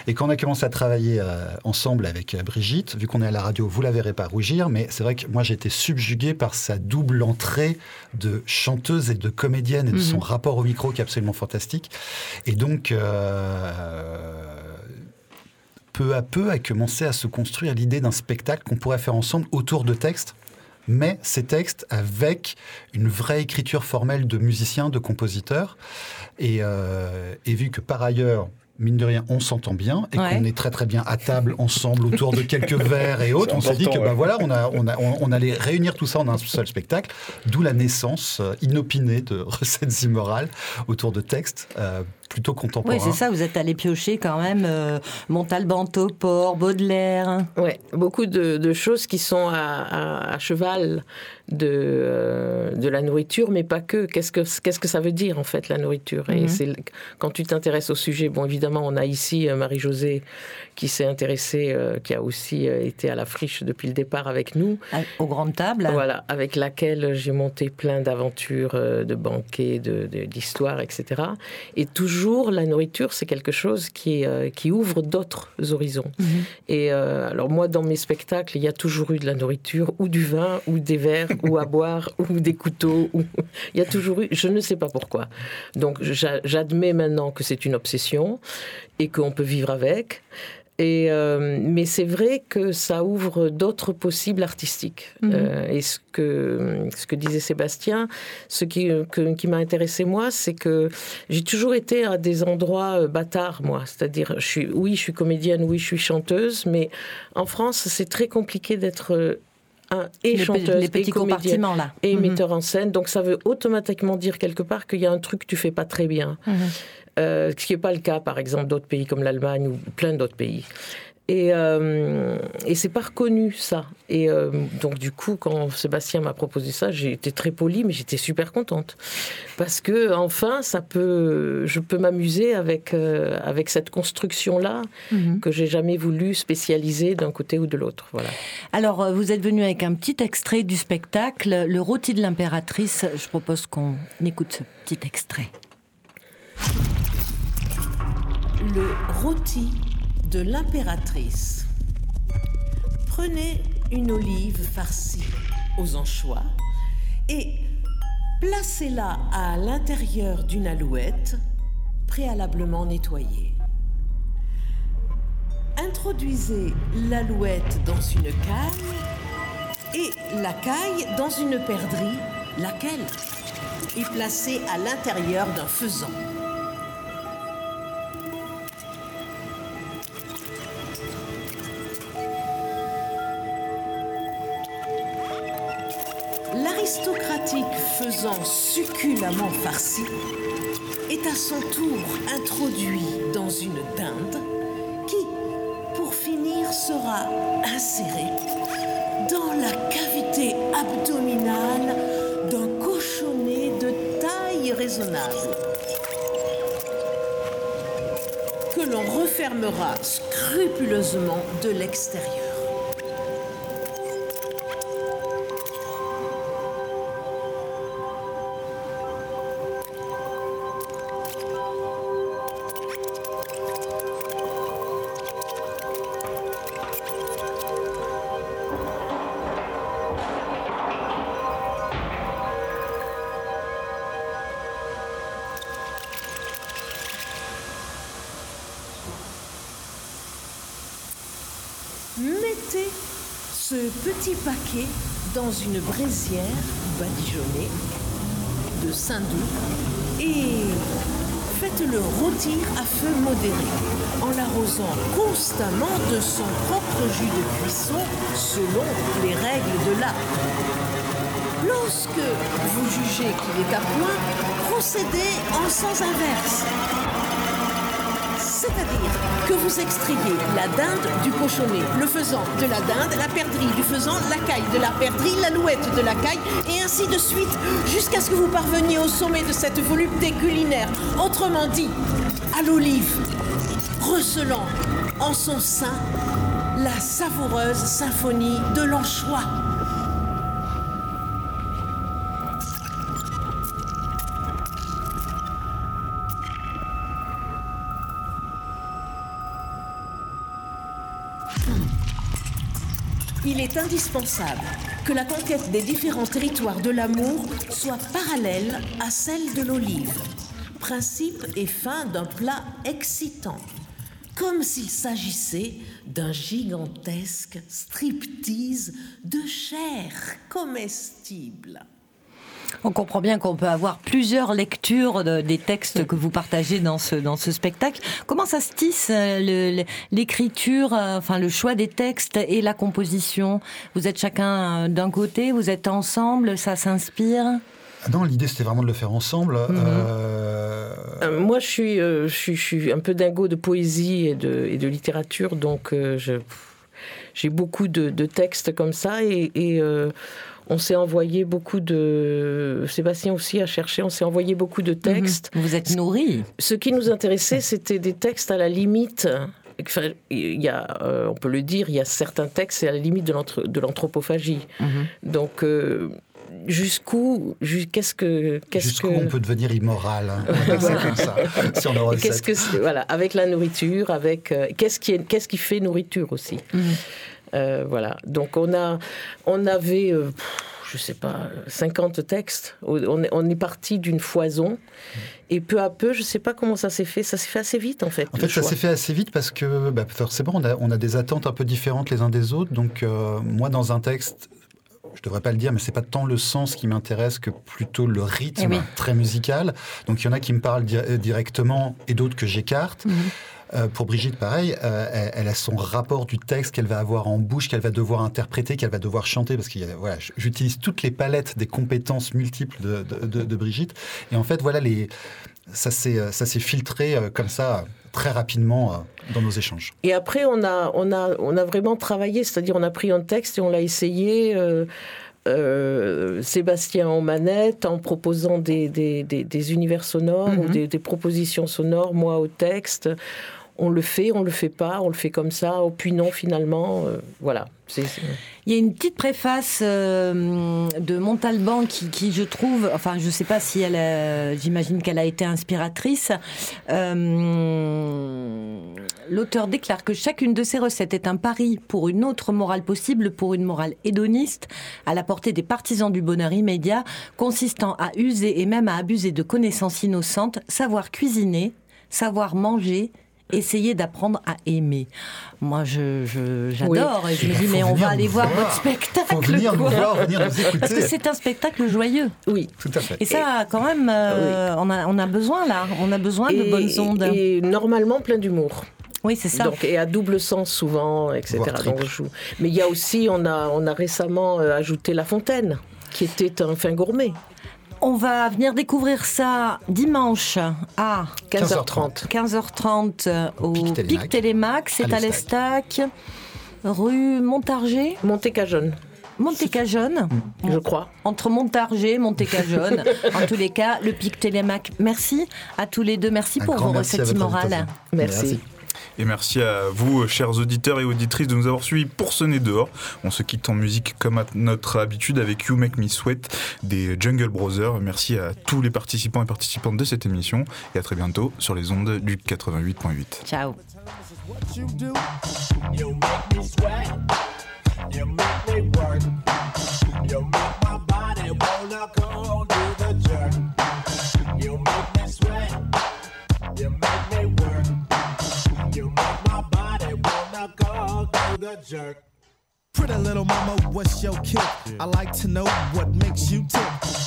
Et quand on a commencé à travailler euh, ensemble avec euh, Brigitte, vu qu'on est à la radio, vous la verrez pas rougir, mais c'est vrai que moi, j'ai été subjugué par sa double entrée de chanteuse et de comédienne et de son Mhm. rapport au micro qui est absolument fantastique. Et donc. euh, peu à peu a commencé à se construire l'idée d'un spectacle qu'on pourrait faire ensemble autour de textes, mais ces textes avec une vraie écriture formelle de musiciens, de compositeurs. Et, euh, et vu que par ailleurs, mine de rien, on s'entend bien et Ouais. qu'on est très très bien à table ensemble autour de quelques verres et autres, on s'est dit que ouais. voilà, on, a, on, a- on- on allait réunir tout ça en un seul spectacle, d'où la naissance euh, inopinée de recettes immorales autour de textes euh, plutôt contemporains. Oui, c'est ça, vous êtes allé piocher quand même euh, Montalban, Topor, Baudelaire. Ouais, beaucoup de, de choses qui sont à, à- à cheval de, euh, de la nourriture, mais pas que. Qu'est-ce que qu'est-ce que ça veut dire en fait la nourriture? Et Mhm. c'est quand tu t'intéresses au sujet. Bon, évidemment, on a ici euh, Marie-Josée qui s'est intéressée, euh, qui a aussi été à la friche depuis le départ avec nous. à- aux grandes tables. Voilà, avec laquelle j'ai monté plein d'aventures, de banquets, de- de- d'histoires, etc. Et toujours, la nourriture, c'est quelque chose qui, euh, qui ouvre d'autres horizons. Mhm. Et euh, alors moi, dans mes spectacles, il y a toujours eu de la nourriture, ou du vin, ou des verres, ou à boire, ou des couteaux. Ou... Il y a toujours eu, je ne sais pas pourquoi. Donc j'a- j'admets maintenant que c'est une obsession et qu'on peut vivre avec. Et, euh, mais c'est vrai que ça ouvre d'autres possibles artistiques. Mhm. Euh, et ce que, ce que disait Sébastien, ce qui, que- qui m'a intéressé moi, c'est que j'ai toujours été à des endroits euh, bâtards, moi. C'est-à-dire, je suis, oui, je suis comédienne, oui, je suis chanteuse, mais en France, c'est très compliqué d'être un, et les, chanteuse les et comédienne là. et Mhm. metteur en scène. Donc ça veut automatiquement dire quelque part qu'il y a un truc que tu fais pas très bien. Mhm. Euh, ce qui n'est pas le cas, par exemple, d'autres pays comme l'Allemagne ou plein d'autres pays. Et, euh, et c'est pas reconnu ça. Et euh, donc du coup, quand Sébastien m'a proposé ça, j'ai été très polie, mais j'étais super contente parce que enfin, ça peut, je peux m'amuser avec euh, avec cette construction là Mhm. que j'ai jamais voulu spécialiser d'un côté ou de l'autre. Voilà. Alors, vous êtes venu avec un petit extrait du spectacle, Le rôti de l'impératrice. Je propose qu'on écoute ce petit extrait. Le rôti de l'impératrice. Prenez une olive farcie, aux anchois et placez-la à l'intérieur d'une alouette préalablement nettoyée. Introduisez l'alouette dans une caille et la caille dans une perdrix, laquelle est placée à l'intérieur d'un faisan. L'aristocratique faisan succulemment farci est à son tour introduit dans une dinde qui, pour finir, sera insérée dans la cavité abdominale d'un cochonnet de taille raisonnable que l'on refermera scrupuleusement de l'extérieur. Petit paquet dans une braisière badigeonnée de saindoux et faites-le rôtir à feu modéré en l'arrosant constamment de son propre jus de cuisson selon les règles de l'art. Lorsque vous jugez qu'il est à point, procédez en sens inverse. Que vous extrayez la dinde du cochonnet, le faisan de la dinde, la perdrix du faisan, la caille de la perdrix, l'alouette de la caille, et ainsi de suite, jusqu'à ce que vous parveniez au sommet de cette volupté culinaire. Autrement dit, à l'olive, recelant en son sein la savoureuse symphonie de l'anchois. Est indispensable que la conquête des différents territoires de l'amour soit parallèle à celle de l'olive. Principe et fin d'un plat excitant, comme s'il s'agissait d'un gigantesque striptease de chair comestible. On comprend bien qu'on peut avoir plusieurs lectures de- des textes que vous partagez dans ce, dans ce spectacle. Comment ça se tisse euh, l'écriture, euh, enfin le choix des textes et la composition? Vous êtes chacun euh, d'un côté, vous êtes ensemble, ça s'inspire? Ah non, l'idée c'était vraiment de le faire ensemble. Mhm. Euh, Euh, moi, je suis, euh, je, suis, je suis un peu dingo de poésie et de, et de littérature, donc euh, je- j'ai beaucoup de, de textes comme ça et, et, euh, on s'est envoyé beaucoup de. Sébastien aussi a cherché, on s'est envoyé beaucoup de textes. Vous êtes nourri. Ce qui nous intéressait, c'était des textes à la limite. Enfin, il y a, euh, on peut le dire, il y a certains textes, c'est à la limite de l'anthro- de l'anthropophagie. Donc, euh, jusqu'où, ju- qu'est-ce que, qu'est-ce Jusqu'où que, on peut devenir immoral. hein. Comme ça, si on le Qu'est-ce recette. que voilà, avec la nourriture, avec euh, qu'est-ce qui est, qu'est-ce qui fait nourriture aussi. Euh, voilà. Donc on a, on avait, euh, je sais pas, 50 textes. On est, on est parti d'une foison et peu à peu, je sais pas comment ça s'est fait. Ça s'est fait assez vite en fait. En fait, ça s'est fait assez vite parce que bah, forcément, on a, on a des attentes un peu différentes les uns des autres. Donc, euh, moi, dans un texte, je devrais pas le dire, mais c'est pas tant le sens qui m'intéresse que plutôt le rythme Eh oui. très musical. Donc, il y en a qui me parlent di- euh, directement et d'autres que j'écarte. Euh, pour Brigitte, pareil, euh, elle, elle a son rapport du texte qu'elle va avoir en bouche, qu'elle va devoir interpréter, qu'elle va devoir chanter, parce que voilà, j'utilise toutes les palettes des compétences multiples de, de- de- de Brigitte. Et en fait, voilà, les, ça s'est euh, ça s'est filtré euh, comme ça très rapidement euh, dans nos échanges. Et après, on a, on a, on a vraiment travaillé, c'est-à-dire on a pris un texte et on l'a essayé. euh, euh, Sébastien en manette, en proposant des, des, des- des univers sonores ou Mhm. des, des propositions sonores, moi au texte. On le fait, on le fait pas, on le fait comme ça, puis non finalement, euh, voilà. Il y a une petite préface euh, de Montalban qui, je trouve, enfin, je ne sais pas si elle, a- j'imagine qu'elle a été inspiratrice. Euh, L'auteur déclare que chacune de ces recettes est un pari pour une autre morale possible, pour une morale hédoniste, à la portée des partisans du bonheur immédiat, consistant à user et même à abuser de connaissances innocentes, savoir cuisiner, savoir manger. Essayer d'apprendre à aimer. Moi, je, je- j'adore. Oui. Et je me dis, mais on va aller voir voir. votre spectacle. Faut venir nous voir, venir nous écouter. Parce que c'est un spectacle joyeux. Oui. Tout à fait. Et ça, quand même, euh, on, a, on a besoin là. On a besoin de bonnes ondes. Et normalement plein d'humour. Oui, c'est ça. Donc, et à double sens souvent, etc. Donc, je- Mais il y a aussi, on a, on a récemment euh, ajouté La Fontaine, qui était un fin gourmet. On va venir découvrir ça dimanche à 15h30. 15h30 euh, au Pic Télémac. Pic Télémac. C'est À l'Estac, rue Montargé. Montécajonne, Montécajonne, je crois. entre Montargé, Montécajonne. en tous les cas, le Pic Télémac. Merci à tous les deux. Merci Un pour vos merci recettes immorales. Merci. Et merci à vous, chers auditeurs et auditrices, de nous avoir suivis pour sonner dehors. On se quitte en musique comme à notre habitude avec You Make Me Sweat des Jungle Brothers. Merci à tous les participants et participantes de cette émission et à très bientôt sur les ondes du 88.8. Ciao. what you do. You make me sweat. You make me work. You make go do the jerk. Pretty little mama, what's your kick? I like to know what makes you tick.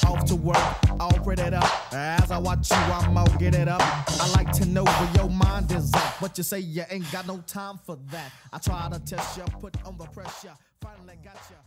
Off to work, I'll all it up. As I watch you, I'm all get it up. I like to know where your mind is at. But you say you ain't got no time for that. I try to test you, put on the pressure. Finally got you.